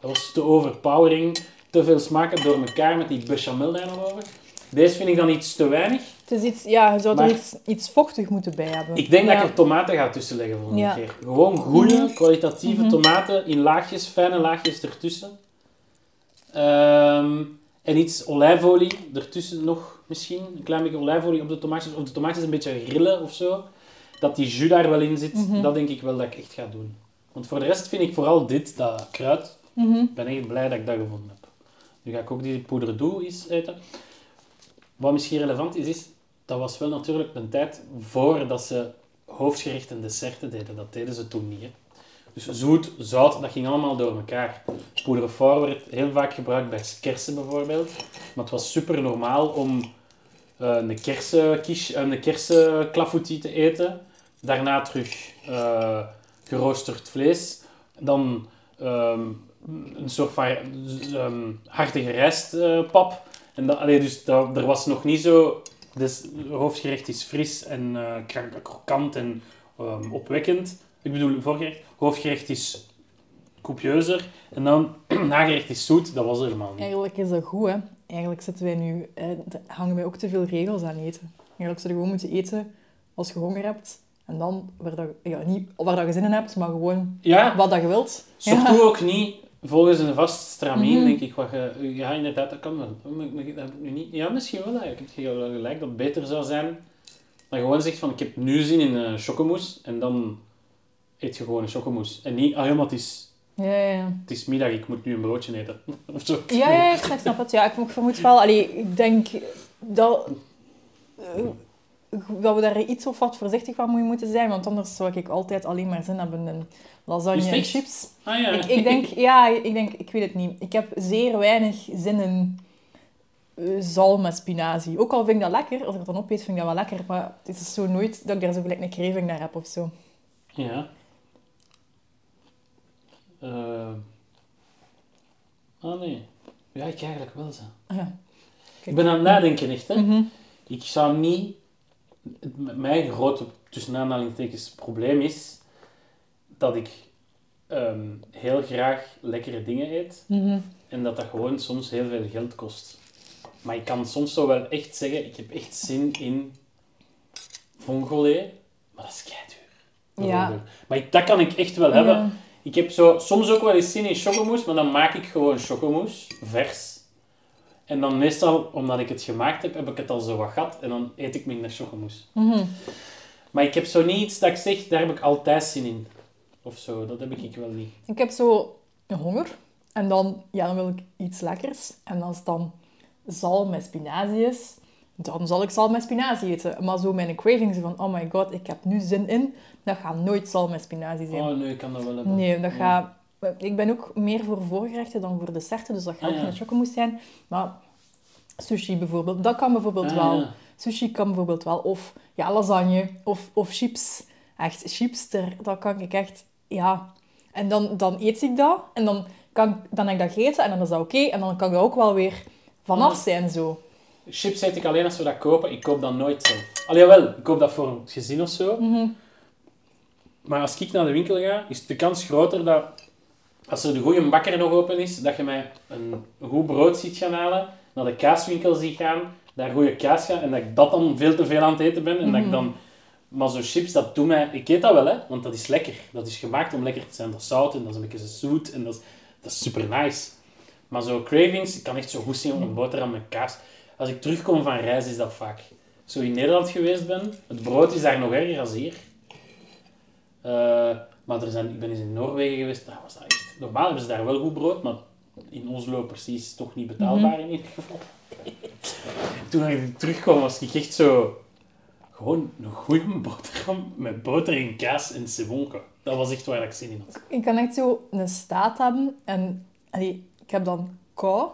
dat was te overpowering. Te veel smaken door elkaar met die bechamel daar nog over. Deze vind ik dan iets te weinig. Het is iets, ja, je zou er iets, iets vochtig moeten bij hebben. Ik denk ja. dat ik er tomaten ga tussen leggen volgende Ja. keer. Gewoon goede, Mhm. kwalitatieve Mhm. tomaten in laagjes, fijne laagjes ertussen. Ehm, en iets olijfolie ertussen nog misschien. Een klein beetje olijfolie op de tomaatjes. Of de tomaatjes een beetje rillen of zo. Dat die jus daar wel in zit. Mhm. Dat denk ik wel dat ik echt ga doen. Want voor de rest vind ik vooral dit, dat kruid. Mhm. Ik ben echt blij dat ik dat gevonden heb. Nu ga ik ook die poedredoe eens eten. Wat misschien relevant is, is... Dat was wel natuurlijk een tijd voordat ze hoofdgerecht en desserten deden. Dat deden ze toen niet. Hè. Dus zoet, zout, dat ging allemaal door elkaar. Poederfort werd heel vaak gebruikt bij kersen bijvoorbeeld. Maar het was super normaal om eh, een kersenquiche, een kersenklafoutie te eten. Daarna terug eh, geroosterd vlees. Dan ehm, een soort van ehm, hartige rijstpap. en dat, dus dat, er was nog niet zo... Dus het hoofdgerecht is fris en eh, krokant en ehm, opwekkend. Ik bedoel, voorgerecht. Hoofdgerecht is copieuzer. En dan nagerecht is zoet. Dat was er helemaal niet. Eigenlijk is dat goed, hè. Eigenlijk zitten wij nu... Eh, hangen wij ook te veel regels aan eten. Eigenlijk zou je gewoon moeten eten als je honger hebt. En dan, waar dat, ja, niet waar dat je zin in hebt, maar gewoon Ja, wat dat je wilt. Surtout ook niet volgens een vast stramien, Mhm. denk ik. Wat je, ja, inderdaad, dat kan wel. Dat heb ik nu niet. Ja, misschien wel eigenlijk. Je wel gelijk dat het beter zou zijn dan gewoon zegt van ik heb nu zin in een chocomousse en dan eet je gewoon een chocomousse. En niet, ah ja, maar het is, Ja, het is middag, ik moet nu een broodje eten. of zo. Ja, ja, ik snap- het. Ja, ik, vermoed wel... Allee, ik denk dat, eh, dat we daar iets of wat voorzichtig van moeten zijn, want anders zou ik altijd alleen maar zin hebben in lasagne en chips. Ah ja. Ik, ik denk, ja, ik denk, ik weet het niet. Ik heb zeer weinig zin in eh, zalm met spinazie. Ook al vind ik dat lekker, als ik het dan opeet, vind ik dat wel lekker, maar het is zo nooit dat ik daar zo gelijk een craving naar heb of zo. Ja. Eh. Ah nee. Ja, ik eigenlijk wel zo. Ah, ja. Ik ben aan het nadenken echt, hè. Mhm. Ik zou niet... Mijn grote, tussen aanhalingstekens, probleem is dat ik ehm, heel graag lekkere dingen eet Mhm. en dat dat gewoon soms heel veel geld kost. Maar ik kan soms zo wel echt zeggen, ik heb echt zin in vongolé, maar dat is keiduur. Ja. Maar ik, dat kan ik echt wel hebben. Ik heb zo, soms ook wel eens zin in chocomousse, maar dan maak ik gewoon chocomousse, vers. En dan meestal, omdat ik het gemaakt heb, heb ik het al zo wat gehad en dan eet ik minder chocomousse. Mhm. Maar ik heb zo niet iets dat ik zeg, daar heb ik altijd zin in. Of zo, dat heb ik wel niet. Ik heb zo een honger en dan, ja, dan wil ik iets lekkers. En als het dan zalm met spinazie is, dan zal ik zalm met spinazie eten. Maar zo mijn cravings van, oh my god, ik heb nu zin in, dat gaat nooit zalm met spinazie zijn. Oh nee, ik kan dat wel hebben. Nee, dat Ja. gaat... Ik ben ook meer voor voorgerechten dan voor desserten, dus dat gaat Ah, ook ja. geen chocomousse zijn. Maar sushi bijvoorbeeld, dat kan bijvoorbeeld Ah, wel. ja. Sushi kan bijvoorbeeld wel. Of ja, lasagne. Of, of chips. Echt, chips, daar, dat kan ik echt... Ja. En dan, dan eet ik dat. En dan, kan, dan heb ik dat gegeten. En dan is dat oké. En dan kan ik er ook wel weer vanaf Ja. zijn, zo. Chips eet ik alleen als we dat kopen. Ik koop dat nooit zelf. Allee, wel, ik koop dat voor een gezin of zo. Mhm. Maar als ik naar de winkel ga, is de kans groter dat als er de goede bakker nog open is, dat je mij een goed brood ziet gaan halen, naar de kaaswinkel ziet gaan, daar goede kaas gaan en dat ik dat dan veel te veel aan het eten ben. En dat ik dan... Maar zo'n chips, dat doet mij... Ik eet dat wel, hè, want dat is lekker. Dat is gemaakt om lekker te zijn. Dat is zout en dat is een beetje zoet en dat is, dat is super nice. Maar zo cravings, ik kan echt zo goed zien op een boterham met kaas. Als ik terugkom van reis, is dat vaak. Zo in Nederland geweest ben, het brood is daar nog erger dan hier. Eh, maar er zijn, ik ben eens in Noorwegen geweest, daar was dat echt... Normaal hebben ze daar wel goed brood, maar in Oslo precies toch niet betaalbaar in ieder geval. Toen ik terugkwam, was ik echt zo... Gewoon een goede boterham met boter en kaas en cebonke. Dat was echt waar ik zin in had. Ik kan echt zo een staat hebben. En allee, ik heb dan kou.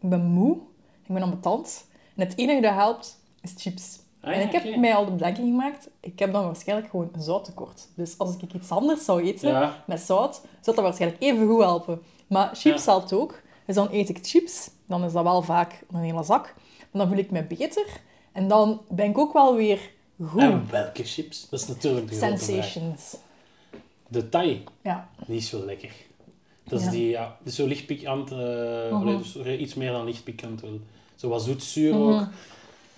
Ik ben moe. Ik ben ambetant. En het enige dat helpt, is chips. Ah, en ik heb mij al de bedenking gemaakt. Ik heb dan waarschijnlijk gewoon een zouttekort. Dus als ik iets anders zou eten Ja. met zout, zou dat waarschijnlijk even goed helpen. Maar chips Ja. helpt ook. Dus dan eet ik chips. Dan is dat wel vaak een hele zak. Dan voel ik me beter. En dan ben ik ook wel weer goed. En welke chips? Dat is natuurlijk de. Sensations. De Thai, Ja. die is wel lekker. Dat is die, ja, die is zo licht pikant, eh, Mhm. dus iets meer dan licht pikant wel. Zo wat zoetzuur Mhm. ook.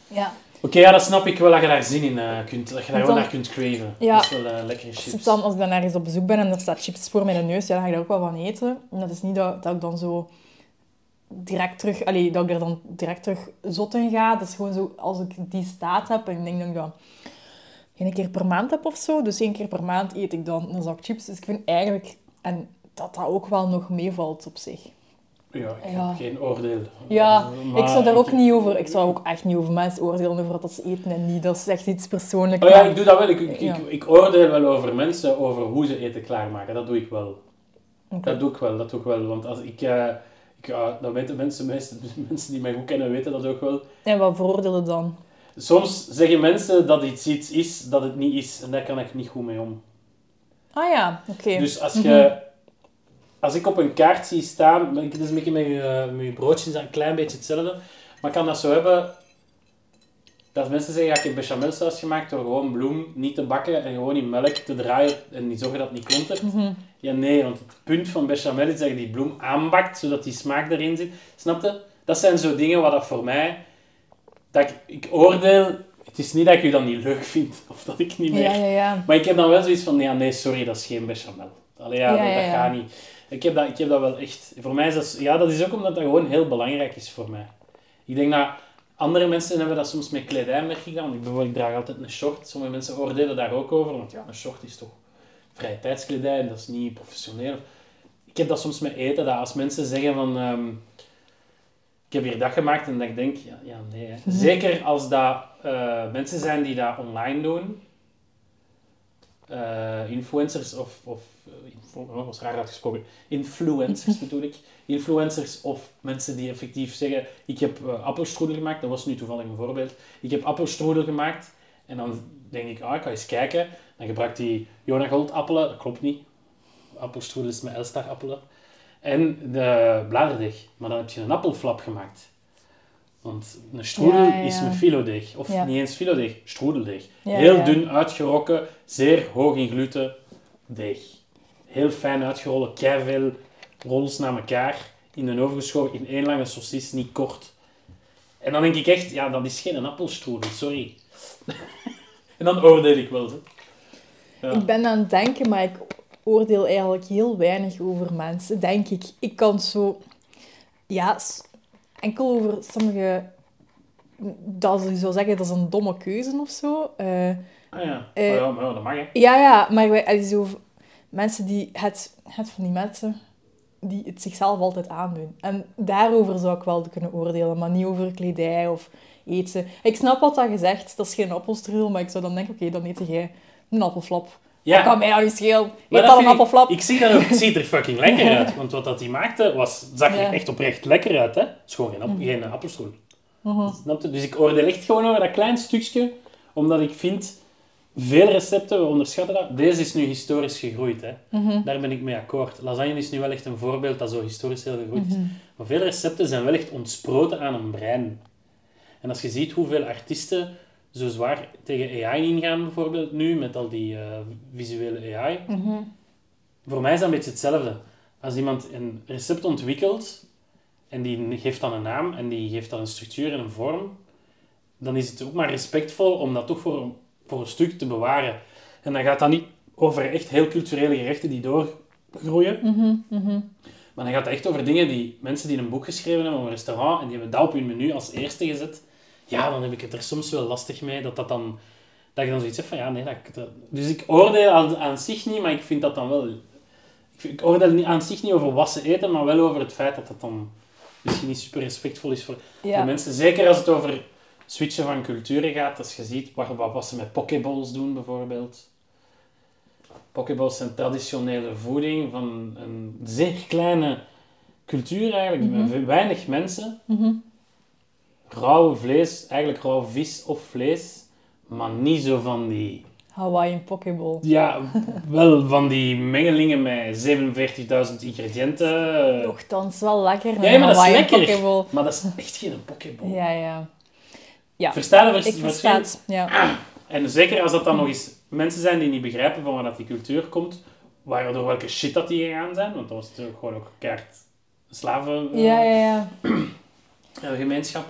Ja. Oké, ja, dat snap ik wel dat je daar zin in eh, kunt, dat je daar wel naar kunt craven. Ja. Dat is wel eh, lekkere Soms chips. dan, als ik dan ergens op bezoek ben en er staat chips voor mijn neus, ja, dan ga ik daar ook wel van eten. En dat is niet dat, dat ik dan zo direct terug, allee, dat ik er dan direct terug zot in ga. Dat is gewoon zo, als ik die staat heb en ik denk dat ik dat één keer per maand heb of zo. Dus één keer per maand eet ik dan een zak chips. Dus ik vind eigenlijk, en dat dat ook wel nog meevalt op zich. Ja, ik Ja. heb geen oordeel. Ja, Maar ik zou daar ook ik- niet over, ik zou ook echt niet over mensen oordelen over wat ze eten en niet. Dat is echt iets persoonlijks. Oh ja, ik doe dat wel. Ik, ik, Ja. ik, oordeel wel over mensen, over hoe ze eten klaarmaken. Dat doe ik wel. Dat doe ik wel, dat doe ik wel. Want als ik... eh, ik dat weten mensen, meeste mensen die mij goed kennen, weten dat ook wel. En wat veroordelen dan? Soms zeggen mensen dat iets iets is dat het niet is. En daar kan ik niet goed mee om. Ah ja, oké. Dus als je... Als ik op een kaart zie staan... Het is een beetje met je, met je broodjes een klein beetje hetzelfde. Maar ik kan dat zo hebben... Dat mensen zeggen, ja, ik heb bechamelsaus gemaakt door gewoon bloem niet te bakken en gewoon in melk te draaien en niet zorgen dat het niet klontert. Mhm. Ja, nee, want het punt van bechamel is dat je die bloem aanbakt, zodat die smaak erin zit. Snap je? Dat zijn zo dingen wat dat voor mij... Dat ik, ik oordeel... Het is niet dat ik u dan niet leuk vind, of dat ik niet meer... Ja, ja, ja. Maar ik heb dan wel zoiets van, ja, nee, sorry, dat is geen bechamel. Allee, ja, dat, gaat niet. Ik heb, dat, ik heb dat wel echt... Voor mij is dat... Ja, dat is ook omdat dat gewoon heel belangrijk is voor mij. Ik denk dat andere mensen hebben dat soms met kledij, merk ik dan. Ik, bijvoorbeeld, ik draag altijd een short. Sommige mensen oordelen daar ook over, want ja, een short is toch vrije tijdskledij en dat is niet professioneel. Ik heb dat soms met eten, dat als mensen zeggen van... ehm, ik heb hier dat gemaakt en dat ik denk, ja, ja nee. hè. Zeker als dat eh, mensen zijn die dat online doen, eh, influencers of, of dat was raar uitgesproken, influencers bedoel ik, influencers of mensen die effectief zeggen, ik heb uh, gemaakt, dat was nu toevallig een voorbeeld, ik heb appelstroedel gemaakt en dan denk ik, ah, ik ga eens kijken, dan gebruikt hij Jona Gold appelen, dat klopt niet, appelstroedel is met Elstar appelen, en de bladerdeeg, maar dan heb je een appelflap gemaakt. Want een Ja, ja. is met filodeeg. Of Ja. niet eens filodeeg, stroedeldeeg. Heel dun uitgerokken, zeer hoog in gluten deeg. Heel fijn uitgerollen, veel rolls naar elkaar, in de oven geschoven, in één lange saucis, niet kort. En dan denk ik echt, ja, dat is geen appelstroedel, sorry. en dan oordeel ik wel. Hè. Ja. Ik ben aan het denken, maar ik oordeel eigenlijk heel weinig over mensen, denk ik. Ik kan zo... Ja, enkel over sommige... Dat je zou zeggen, dat is een domme keuze of zo. Eh, Ah ja, Oh ja, maar ja, dat mag hè. ja, ja, maar wij- zo, mensen die het, het van die mensen die het zichzelf altijd aandoen. En daarover zou ik wel kunnen oordelen, maar niet over kledij of eten. Ik snap wat dat gezegd, dat is geen appelstrudel, maar ik zou dan denken, oké, dan eet jij een appelflap. Ja, Kan mij nou niet schelen. Eet dat al een ik- appelflap. Ik zie dat ook. Het ziet er fucking lekker uit. Want wat dat hij maakte, was, zag er Ja. echt oprecht lekker uit. Hè? Het is gewoon geen, app- geen appelstroel. Snap je? Dus ik oordeel echt gewoon over dat klein stukje. Omdat ik vind, veel recepten, we onderschatten dat. Deze is nu historisch gegroeid. Hè? Daar ben ik mee akkoord. Lasagne is nu wel echt een voorbeeld dat zo historisch heel gegroeid is. Maar veel recepten zijn wel echt ontsproten aan een brein. En als je ziet hoeveel artiesten zo zwaar tegen AI ingaan, bijvoorbeeld nu, met al die eh, visuele AI. Voor mij is dat een beetje hetzelfde. Als iemand een recept ontwikkelt en die geeft dan een naam en die geeft dan een structuur en een vorm, dan is het ook maar respectvol om dat toch voor, een- voor een stuk te bewaren. En dan gaat dat niet over echt heel culturele gerechten die doorgroeien. Maar dan gaat het echt over dingen die mensen die een boek geschreven hebben over een restaurant en die hebben dat op hun menu als eerste gezet. Ja, dan heb ik het er soms wel lastig mee dat dat dan... Dat je dan zoiets hebt van, ja, nee, dat, dat- Dus ik oordeel aan, aan zich niet, maar ik vind dat dan wel... Ik, vind- ik oordeel niet, aan zich niet over wat ze eten, maar wel over het feit dat dat dan misschien niet super respectvol is voor, Ja. voor mensen. Zeker als het over switchen van culturen gaat. Als je ziet wat, wat, wat ze met pokeballs doen, bijvoorbeeld. Pokeballs zijn traditionele voeding van een zeer kleine cultuur eigenlijk, met weinig mensen. Mhm. Rauw vlees, eigenlijk rauw vis of vlees, maar niet zo van die... Hawaiian Pokeball. Ja, wel van die mengelingen met 47.000 ingrediënten. Nochtans wel lekker, Ja, maar dat is lekker. Pokeball. Maar dat is echt geen pokeball. Ja, ja. ja, Verstaan we ik versta. Ja. En zeker als dat dan nog eens mensen zijn die niet begrijpen van waar dat die cultuur komt, waardoor welke shit dat die gegaan zijn, want dat was natuurlijk gewoon ook keihard slaven... eh, ja, ja, ja. eh, gemeenschap.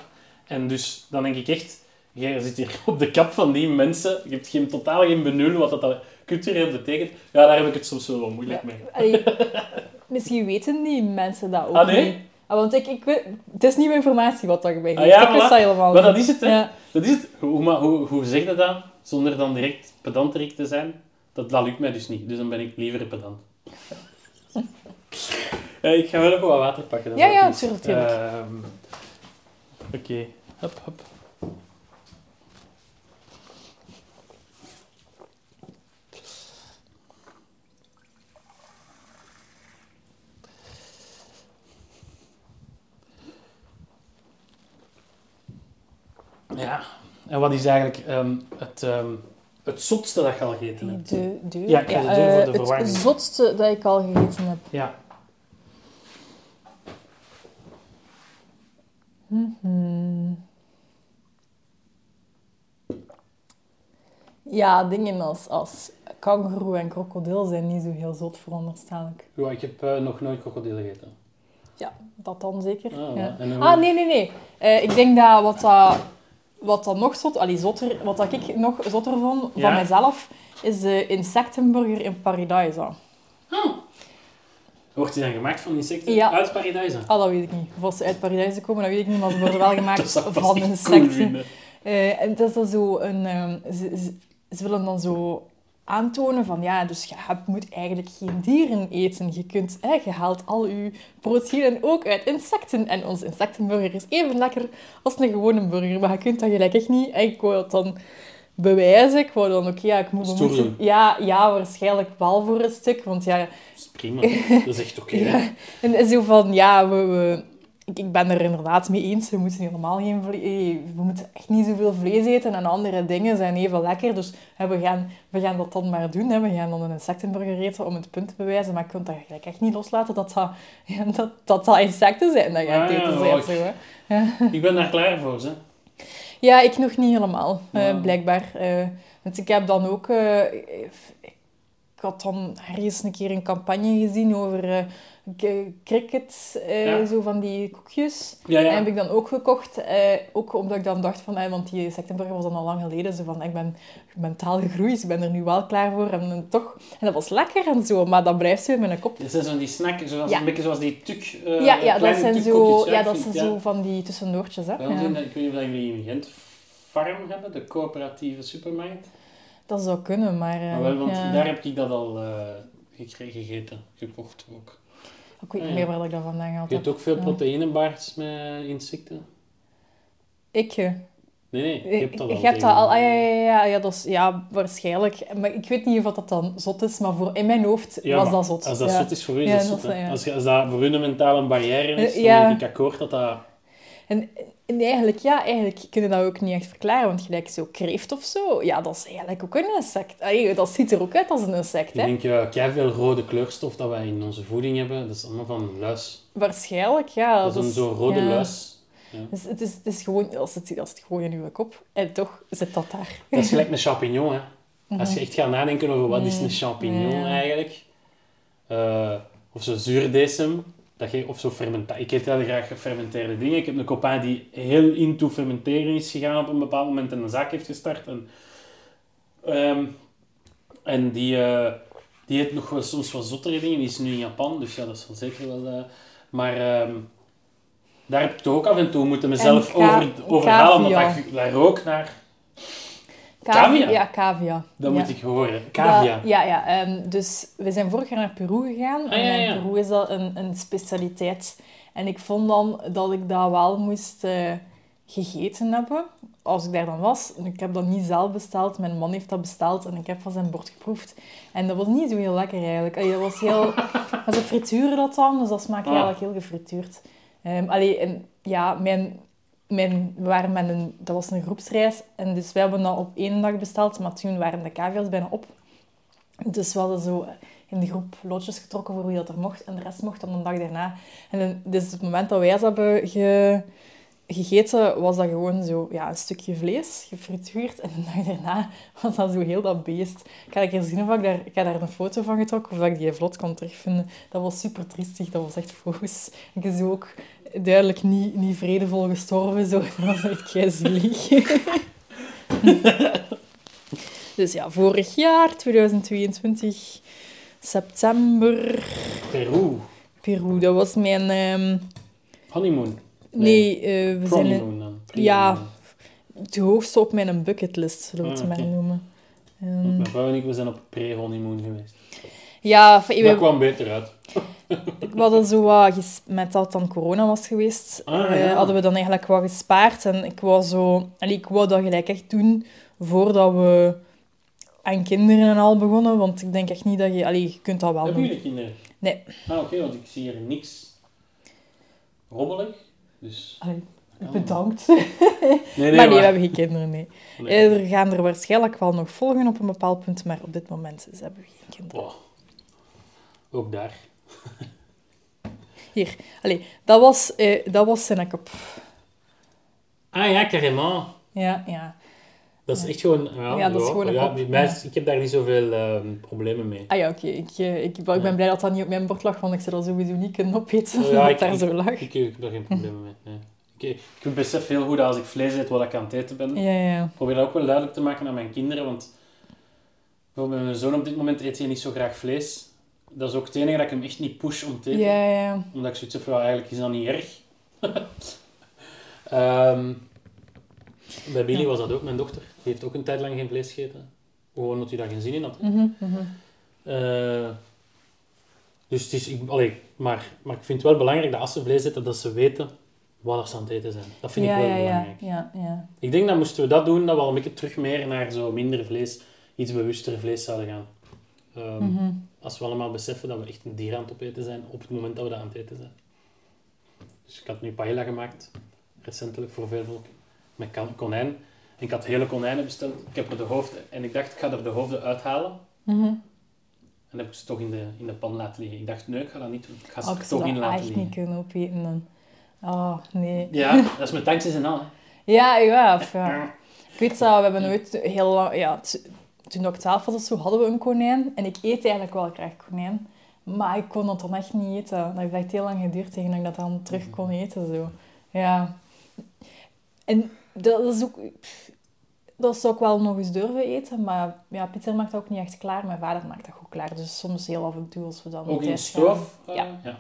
En dus dan denk ik echt, jij zit hier op de kap van die mensen, je hebt geen, totaal geen benul wat dat dan cultureel betekent. Ja, daar heb ik het soms wel moeilijk mee. Allee, misschien weten die mensen dat ook Ah, nee? niet. Ah, want ik, ik weet, het is nieuwe informatie wat dat bij Ah, ja, ik wist dat helemaal Maar dat is het, hè. Ja. Dat is het. Hoe, maar hoe, hoe zeg je dat, zonder dan direct pedanterik te zijn? Dat, dat lukt mij dus niet, dus dan ben ik liever pedant. Eh, ik ga wel even wat water pakken. dat Ja, ja, ook iets. tuurlijk, tuurlijk. Hop, hop. Ja, en wat is eigenlijk ehm, het, ehm, het zotste dat je al gegeten hebt? De deur. Ja, ik ga de deur voor de eh, verwarming. Het zotste dat ik al gegeten heb. Ja. Mhm. Ja, dingen als, als kangoeroe en krokodil zijn niet zo heel zot, veronderstel ik. Ja, ik heb eh, nog nooit krokodil gegeten. Ja, dat dan zeker. Ah, ja. en hoe- ah nee, nee, nee. Eh, ik denk dat wat dat, wat dat nog zot... Allee, zotter, wat dat ik nog zotter vond Ja? van mijzelf, is de insectenburger in Paradise. Wordt die dan gemaakt van insecten Ja. uit paradijzen? Ah, dat weet ik niet. Of als ze uit Paradise komen, dat weet ik niet, maar ze worden wel gemaakt van cool insecten. Eh, en dat is dan zo een... ehm, ze, willen dan zo aantonen van ja, dus je hebt, moet eigenlijk geen dieren eten. Je, kunt, hè, je haalt al je proteïnen ook uit insecten. En onze insectenburger is even lekker als een gewone burger. Maar je kunt dat gelijk echt niet. En ik wou dat dan bewijzen. Ik wou dan ook, ja, ik moet... ja, ja, waarschijnlijk wel voor een stuk. Want ja, Dat is prima. Dat is echt oké. hè. ja. En zo van, ja, we, we, ik, ik ben er inderdaad mee eens. We moeten helemaal geen vlees... We moeten echt niet zoveel vlees eten. En andere dingen zijn even lekker. Dus hè, we, gaan, we gaan dat dan maar doen. Hè. We gaan dan een insectenburger eten om het punt te bewijzen. Maar je kunt dat gelijk echt niet loslaten dat dat, ja, dat, dat, dat insecten zijn. Dat je aan het Ah, eten ja, bent, ook. zo, hè. Ik ben daar klaar voor, hè. Ja, ik nog niet helemaal, eh, blijkbaar. Eh, want ik heb dan ook... eh, ik had dan ergens een keer een campagne gezien over eh, cricket, eh, Ja. zo van die koekjes. Ja, ja. En heb ik dan ook gekocht, eh, ook omdat ik dan dacht van, eh, want die insectenburger was dan al lang geleden, zo van, ik ben mentaal gegroeid, ik ben er nu wel klaar voor en, toch... En dat was lekker en zo, maar dat blijft zo in mijn kop. Dit zijn zo die snack, zoals, een beetje zoals die tuk, eh, ja, ja, dat zijn zo, ja, dat zijn zo van die tussendoortjes, hè. Ik weet niet of jullie in Gent Farm hebben, de coöperatieve supermarkt. Dat zou kunnen, maar... eh, Maar wel, want ja. daar heb ik dat al eh, gekregen, gegeten, gekocht ook. Ik weet Ah, niet meer waar ik dat vandaan gehaald Je heb. hebt ook veel Ja. proteïnebars met insecten. Ik, eh, Nee, nee, je Ik, hebt dat ik al. heb dat al, ah, ja, ja, ja, ja, dat is, ja, waarschijnlijk. Maar ik weet niet of dat dan zot is, maar voor, in mijn hoofd Ja, was dat zot. Als dat ja. zot is voor u, is dat dat zot. is-. Als, als dat voor u een mentale barrière is, Eh, dan denk ik akkoord dat dat... En, en eigenlijk, ja, eigenlijk kunnen dat ook niet echt verklaren, want gelijk zo kreeft of zo, ja, dat is eigenlijk ook een insect. Allee, dat ziet er ook uit als een insect, Ik hè. denk, uh, veel rode kleurstof dat wij in onze voeding hebben, dat is allemaal van luis. Waarschijnlijk, ja. Dat is een zo'n rode ja. luis. Dus het, is, het is gewoon, als het, als het gewoon in uw kop, en toch zit dat daar. Dat is gelijk een champignon, hè. Als je echt gaat nadenken over wat is een champignon Mhm. Ja. eigenlijk, eh, of zo zuurdesem, dat je, of zo fermenta Ik eet heel graag gefermenteerde dingen. Ik heb een copain die heel into fermenteren is gegaan op een bepaald moment en een zaak heeft gestart. En, ehm, en die, eh, die eet nog wel soms wat zottere dingen. Die is nu in Japan, dus ja, dat is wel zeker wel... eh, maar ehm, daar heb ik toch ook af en toe moeten mezelf over, overhalen, omdat cavia. dat, dat rook naar... Cavia? Ja, cavia. Dat ja. moet ik horen. Cavia. Dat- ja, ja. ehm, dus we zijn vorig jaar naar Peru gegaan. Ah, ja, en in ja. Peru is dat een, een specialiteit. En ik vond dan dat ik dat wel moest eh, gegeten hebben. Als ik daar dan was. Ik heb dat niet zelf besteld. Mijn man heeft dat besteld. En ik heb van zijn bord geproefd. En dat was niet zo heel lekker eigenlijk. Allee, dat was heel... Maar ze frituren dat dan. Dus dat smaakt Ah. eigenlijk heel gefrituurd. Ehm allee, en ja, mijn... Mijn, we waren met een, dat was een groepsreis en dus wij hebben dat op één dag besteld, maar toen waren de cavia's bijna op. Dus we hadden zo in de groep loodjes getrokken voor wie dat er mocht. En de rest mocht dan een dag daarna. En dus het moment dat wij ze hebben ge, gegeten was dat gewoon zo, ja, een stukje vlees, gefrituurd. En de dag daarna was dat zo heel dat beest. Ik ga keer zien of ik daar, ik heb daar een foto van getrokken, of ik die vlot kan terugvinden. Dat was super triestig, dat was echt foos. Ik is ook duidelijk niet, niet vredevol gestorven, zo. Dat was echt keizielig. dus ja, vorig jaar, 2022, september, Peru. Peru. Dat was mijn... ehm, Honeymoon. Nee, eh, we zijn... dan. Ja. Het hoogste op mijn bucketlist, zullen we het Ah, maar noemen. Ehm, Mijn vrouw en ik we zijn op pre-honeymoon geweest. ja, Dat we, kwam beter uit. we hadden zo wat, met dat dan corona was geweest, Ah, eh, hadden we dan eigenlijk wat gespaard. En ik wou zo, allee, ik wou dat gelijk echt doen voordat we aan kinderen en al begonnen. Want ik denk echt niet dat je, allee, je kunt dat wel Hebben doen. jullie kinderen? Nee. Ah, oké, want ik zie hier niks rommelig. Dus... Allee, bedankt. Nee, nee, maar nee, maar- we hebben geen kinderen, nee. Nee. Er gaan er waarschijnlijk wel nog volgen op een bepaald punt, maar op dit moment dus hebben we geen kinderen. Ook daar. Hier, allee, dat was, eh, dat was. Ah ja, carrément. Ja, ja. Dat is echt gewoon... Ja, Ja, dat is gewoon een ja, mij ja. Ik heb daar niet zoveel ehm, problemen mee. Ah ja, oké. Ik, eh, ik, ik ben Ja. blij dat dat niet op mijn bord lag, want ik zou dat sowieso niet kunnen opeten, Oh, ja, het daar ik, zo lag. ik, ik, ik heb daar geen problemen mee. Nee. Ik, ik besef heel goed dat als ik vlees eet, wat ik aan het eten ben. Ja, ja. Ik probeer dat ook wel duidelijk te maken aan mijn kinderen, want bijvoorbeeld mijn zoon op dit moment eet hij niet zo graag vlees. Dat is ook het enige dat ik hem echt niet push om te eten. Ja, ja. Omdat ik zoiets heb van, eigenlijk is dat niet erg. Ehm, bij Billy Ja. was dat ook, mijn dochter. Die heeft ook een tijd lang geen vlees gegeten. Gewoon omdat hij daar geen zin in had. Mhm, mhm. Eh, dus het is, ik, allee, maar, maar ik vind het wel belangrijk dat als ze vlees eten, dat ze weten wat ze aan het eten zijn. Dat vind ja, ik wel ja, belangrijk. ja, ja. Ik denk dat moesten we dat doen, dat we al een beetje terug meer naar zo minder vlees, iets bewuster vlees zouden gaan. Ehm, Mhm. Als we allemaal beseffen dat we echt een dier aan het opeten zijn op het moment dat we dat aan het eten zijn. Dus ik had nu paella gemaakt, recentelijk voor veel volk, met konijn. En ik had hele konijnen besteld. Ik heb er de hoofden, en ik dacht, ik ga er de hoofden uithalen. Mhm. En heb ik ze toch in de, in de pan laten liggen. Ik dacht, nee, ik ga dat niet doen. Ik ga ze Oh, ik er zou toch in laten echt liggen. niet kunnen opeten dan. Oh, nee. Ja, dat is met dankzij en al. Hè. Ja, ja, ja. Ik weet dat, we hebben nooit heel lang... Ja, toen ik twaalf was of zo, hadden we een konijn. En ik eet eigenlijk wel graag konijn. Maar ik kon dat dan echt niet eten. Dat heeft echt heel lang geduurd tegen dat ik dat dan terug kon eten. Zo. Ja. En dat is ook... pff, Dat zou ik wel nog eens durven eten. Maar ja, Pieter maakt dat ook niet echt klaar. Mijn vader maakt dat goed klaar. Dus soms heel af en toe als we dan Ook in eh, Ja. ja.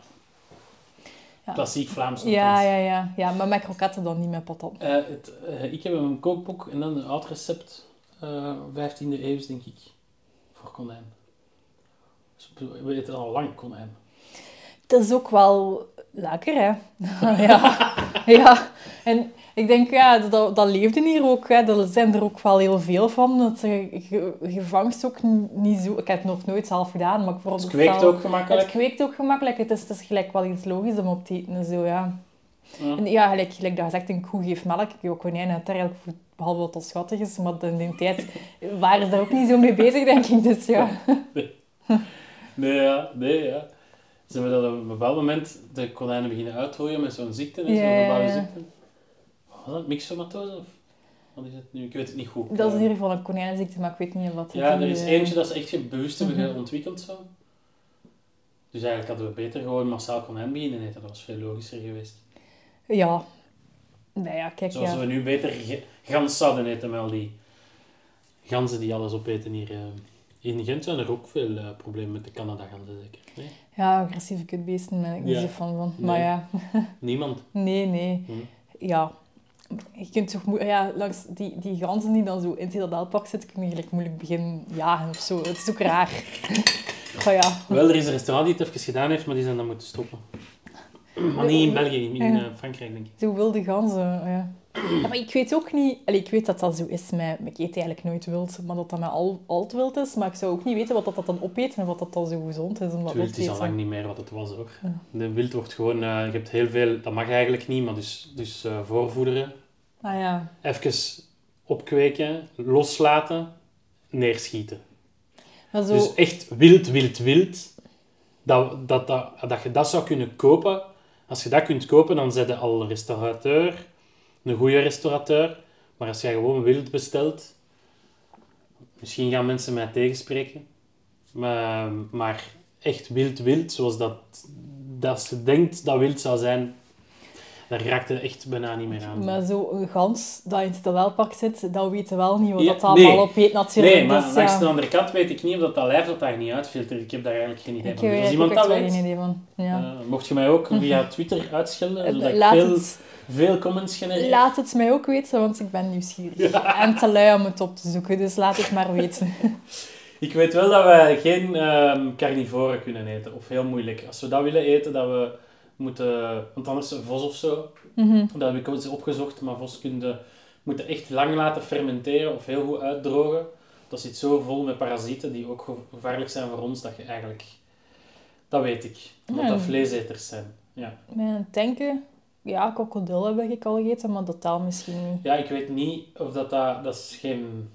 Ja. Klassiek Vlaams. Ja, ja, ja. ja, maar met kroketten dan niet met patat. Eh, het, eh, ik heb een kookboek en dan een oud recept, eh 15e eeuw denk ik, voor konijn. Dus we eten al lang konijn. Het is ook wel lekker, hè? ja. ja. En ik denk, ja, dat, dat leefde hier ook. Hè. Er zijn er ook wel heel veel van. Dat je, je, vangt ook niet zo... Ik heb het nog nooit zelf gedaan, maar ik Het veronderstel... kweekt ook gemakkelijk. Het kweekt ook gemakkelijk. Het is, het is gelijk wel iets logisch om op te eten. en Zo, ja. Ja. En ja, gelijk, gelijk dat je zegt, een koe geeft melk. Je konijn eigenlijk, behalve wat dat schattig is. Maar in die tijd waren ze daar ook niet zo mee bezig, denk ik. Dus ja. Nee, ja, nee, ja. Ze hebben dat op een bepaald moment de konijnen beginnen uitrooien met zo'n ziekte, Ja, zo'n ja, ja. ziekte. Was dat? Myxomatose? Of wat is het nu? Ik weet het niet goed. Dat is in ieder geval een konijnenziekte, maar ik weet niet wat Ja, er is eh, eentje dat ze echt bewust hebben Mhm. ontwikkeld zo. Dus eigenlijk hadden we beter gewoon massaal konijn beginnen eten. Dat was veel logischer geweest. Ja. Nee, ja, kijk, Zoals ja. we nu beter gans zouden eten met al die ganzen die alles opeten hier. eh. In Gent zijn er ook veel eh, problemen met de Canada-ganzen, zeker. Nee? Ja, agressieve kutbeesten ben ik niet Ja. zo fan van. Maar Nee. ja, Niemand. nee, nee. Hm. Ja. Je kunt toch moe- ja, langs die, die ganzen die dan zo in het citadelpak zitten, kun je gelijk moeilijk beginnen jagen of zo. Het is ook raar. Goh, ja. Wel, er is een restaurant die het even gedaan heeft, maar die zijn dan moeten stoppen. Maar niet in België, in Ja. eh, Frankrijk, denk ik. Zo wilde ganzen, ja. Ja. Maar ik weet ook niet... Allee, ik weet dat dat zo is met... Ik eet eigenlijk nooit wild, maar dat dat met al, al wild is. Maar ik zou ook niet weten wat dat, dat dan opeet en wat dat dan zo gezond is om dat wild is al lang niet meer wat het was, hoor. Ja. De wild wordt gewoon... eh, je hebt heel veel... Dat mag eigenlijk niet, maar dus, dus eh, voorvoederen. Ah ja. Even opkweken, loslaten, neerschieten. Zo... Dus echt wild, wild, wild. Dat, dat, dat, dat je dat zou kunnen kopen. Als je dat kunt kopen, dan zet je al restaurateur. Een goede restaurateur. Maar als jij gewoon wild bestelt, misschien gaan mensen mij tegenspreken. Maar, maar echt wild wild, zoals dat, dat ze denkt dat wild zou zijn, daar raakt er echt bijna niet meer aan. Maar zo'n gans dat in het Citadelpark zit, dat weten wel niet wat Ja, dat allemaal nee. opeet natuurlijk. Nee, maar dus, langs ja. de andere kant weet ik niet of dat, dat lijf dat daar niet uitfiltert. Ik heb daar eigenlijk geen idee Ik van. Dus Als iemand dat weet, geen idee van. Ja. eh, mocht je mij ook via Twitter uitschelden, zodat ik veel, het, veel comments genereer. laat het mij ook weten, want ik ben nieuwsgierig. En te lui om het op te zoeken, dus laat het maar weten. Ik weet wel dat wij geen ehm carnivoren kunnen eten, of heel moeilijk. Als we dat willen eten, dat we moeten... Want anders een vos of zo, Mhm. dat heb ik eens opgezocht, maar vos kun je, moeten echt lang laten fermenteren of heel goed uitdrogen. Dat zit zo vol met parasieten die ook ge- gevaarlijk zijn voor ons, dat je eigenlijk... Dat weet ik, omdat Ja. dat vleeseters zijn. Ja. Mijn tanken, ja, krokodil heb ik al gegeten, maar dat taal misschien niet. ja, ik weet niet of dat... Dat, dat is geen...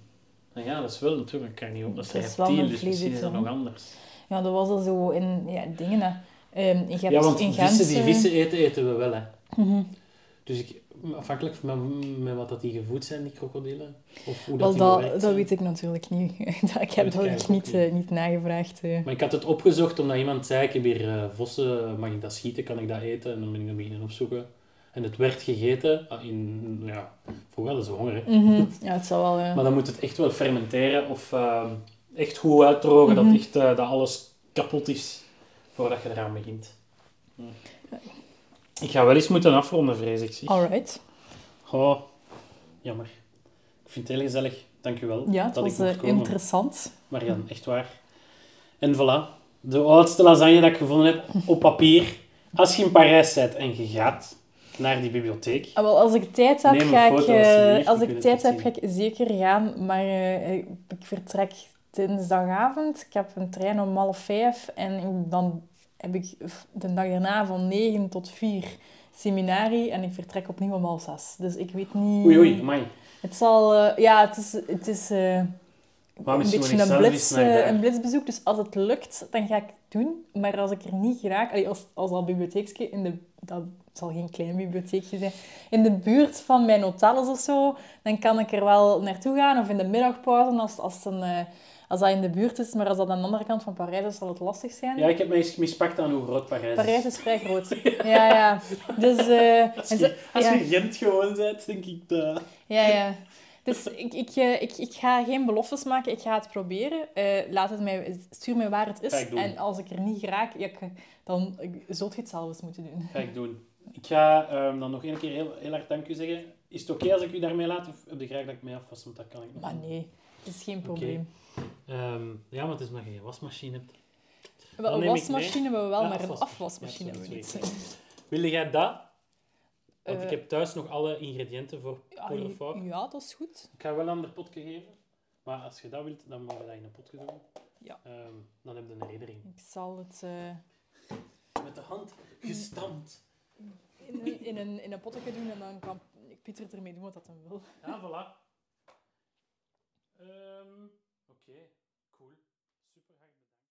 Nou ja, dat is wel natuurlijk carnivore, dat is Dat is wel reptiel, dus misschien is dat nog anders. Ja, dat was al zo in ja, dingen. Hè. Je hebt Ja, want in vissen, die eh, vissen eten, eten we wel, hè. mhm. Dus ik, afhankelijk van met wat dat die gevoed zijn, die krokodillen, of hoe dat dat, dat weet ik natuurlijk niet. ik heb ik dat echt eigenlijk niet, niet. eh, niet nagevraagd. eh. Maar ik had het opgezocht omdat iemand zei, ik heb hier eh, vossen, mag ik dat schieten, kan ik dat eten? En dan ben ik dat beginnen opzoeken. En het werd gegeten, ah, in, ja, vroeger hadden ze honger. Mhm. Ja, het zal wel... ja. Maar dan moet het echt wel fermenteren of ehm, echt goed uitdrogen, Mhm. dat, echt, eh, dat alles kapot is voordat je eraan begint. Hm. Ik ga wel eens moeten afronden, vrees ik. Zeg. Alright. Oh, jammer. Ik vind het heel gezellig. Dank u wel Ja, het dat was ik eh, interessant. Marian, echt waar. En voilà. De oudste lasagne dat ik gevonden heb op papier. Als je in Parijs bent en je gaat naar die bibliotheek. Ah, wel, als ik tijd heb, ga ik, eh, als ik tijd heb, ga ik zeker gaan. Maar eh, ik vertrek dinsdagavond. Ik heb een trein om half vijf. En ik- dan heb ik de dag daarna van negen tot vier seminarie. En ik vertrek opnieuw om half zes. Dus ik weet niet... Oei, oei, amai. Het zal... eh, ja, het is... Het is Maar een beetje een, blitz, een blitzbezoek. Dus als het lukt, dan ga ik het doen. Maar als ik er niet allee, als, als al bibliotheekje in de... Dat zal geen klein bibliotheekje zijn. In de buurt van mijn hotel is of zo, dan kan ik er wel naartoe gaan. Of in de middagpauze, als, als, het een, eh, als dat in de buurt is. Maar als dat aan de andere kant van Parijs is, zal het lastig zijn. Ja, ik heb mij eens mispakt aan hoe groot Parijs is. Parijs is vrij groot. Ja, ja. Dus... eh, Als je, ze- als ja. je Gent gewoon bent, denk ik dat... Ja, ja. Dus ik, ik, eh, ik, ik ga geen beloftes maken, ik ga het proberen. Laat het mij, stuur mij waar het is. En als ik er niet geraak, ja, dan zult je het zelf eens moeten doen. Ga ik doen. Ik ga ehm, dan nog één keer heel, heel hard dank u zeggen. Is het oké als ik u daarmee laat? Of heb je graag dat ik mee afwas? Want dat kan ik nog Maar niet. nee, dat is geen probleem. Ehm, ja, maar het is maar geen wasmachine hebt. Wel, een wasmachine hebben we wel, Ja, maar een afwas- afwasmachine Ja, hebben we niet. Wil jij dat? Want Eh, ik heb thuis nog alle ingrediënten voor Ja, Poeder Fort. ja, dat is goed. Ik ga wel een ander potje geven. Maar als je dat wilt, dan mogen we dat in een potje doen. Ja. Ehm, dan heb je een reddering. Ik zal het eh, Met de hand gestampt in een, in een, in een potje doen en dan kan Pieter ermee doen wat dat hem wil. Ja, voilà. Um, Oké.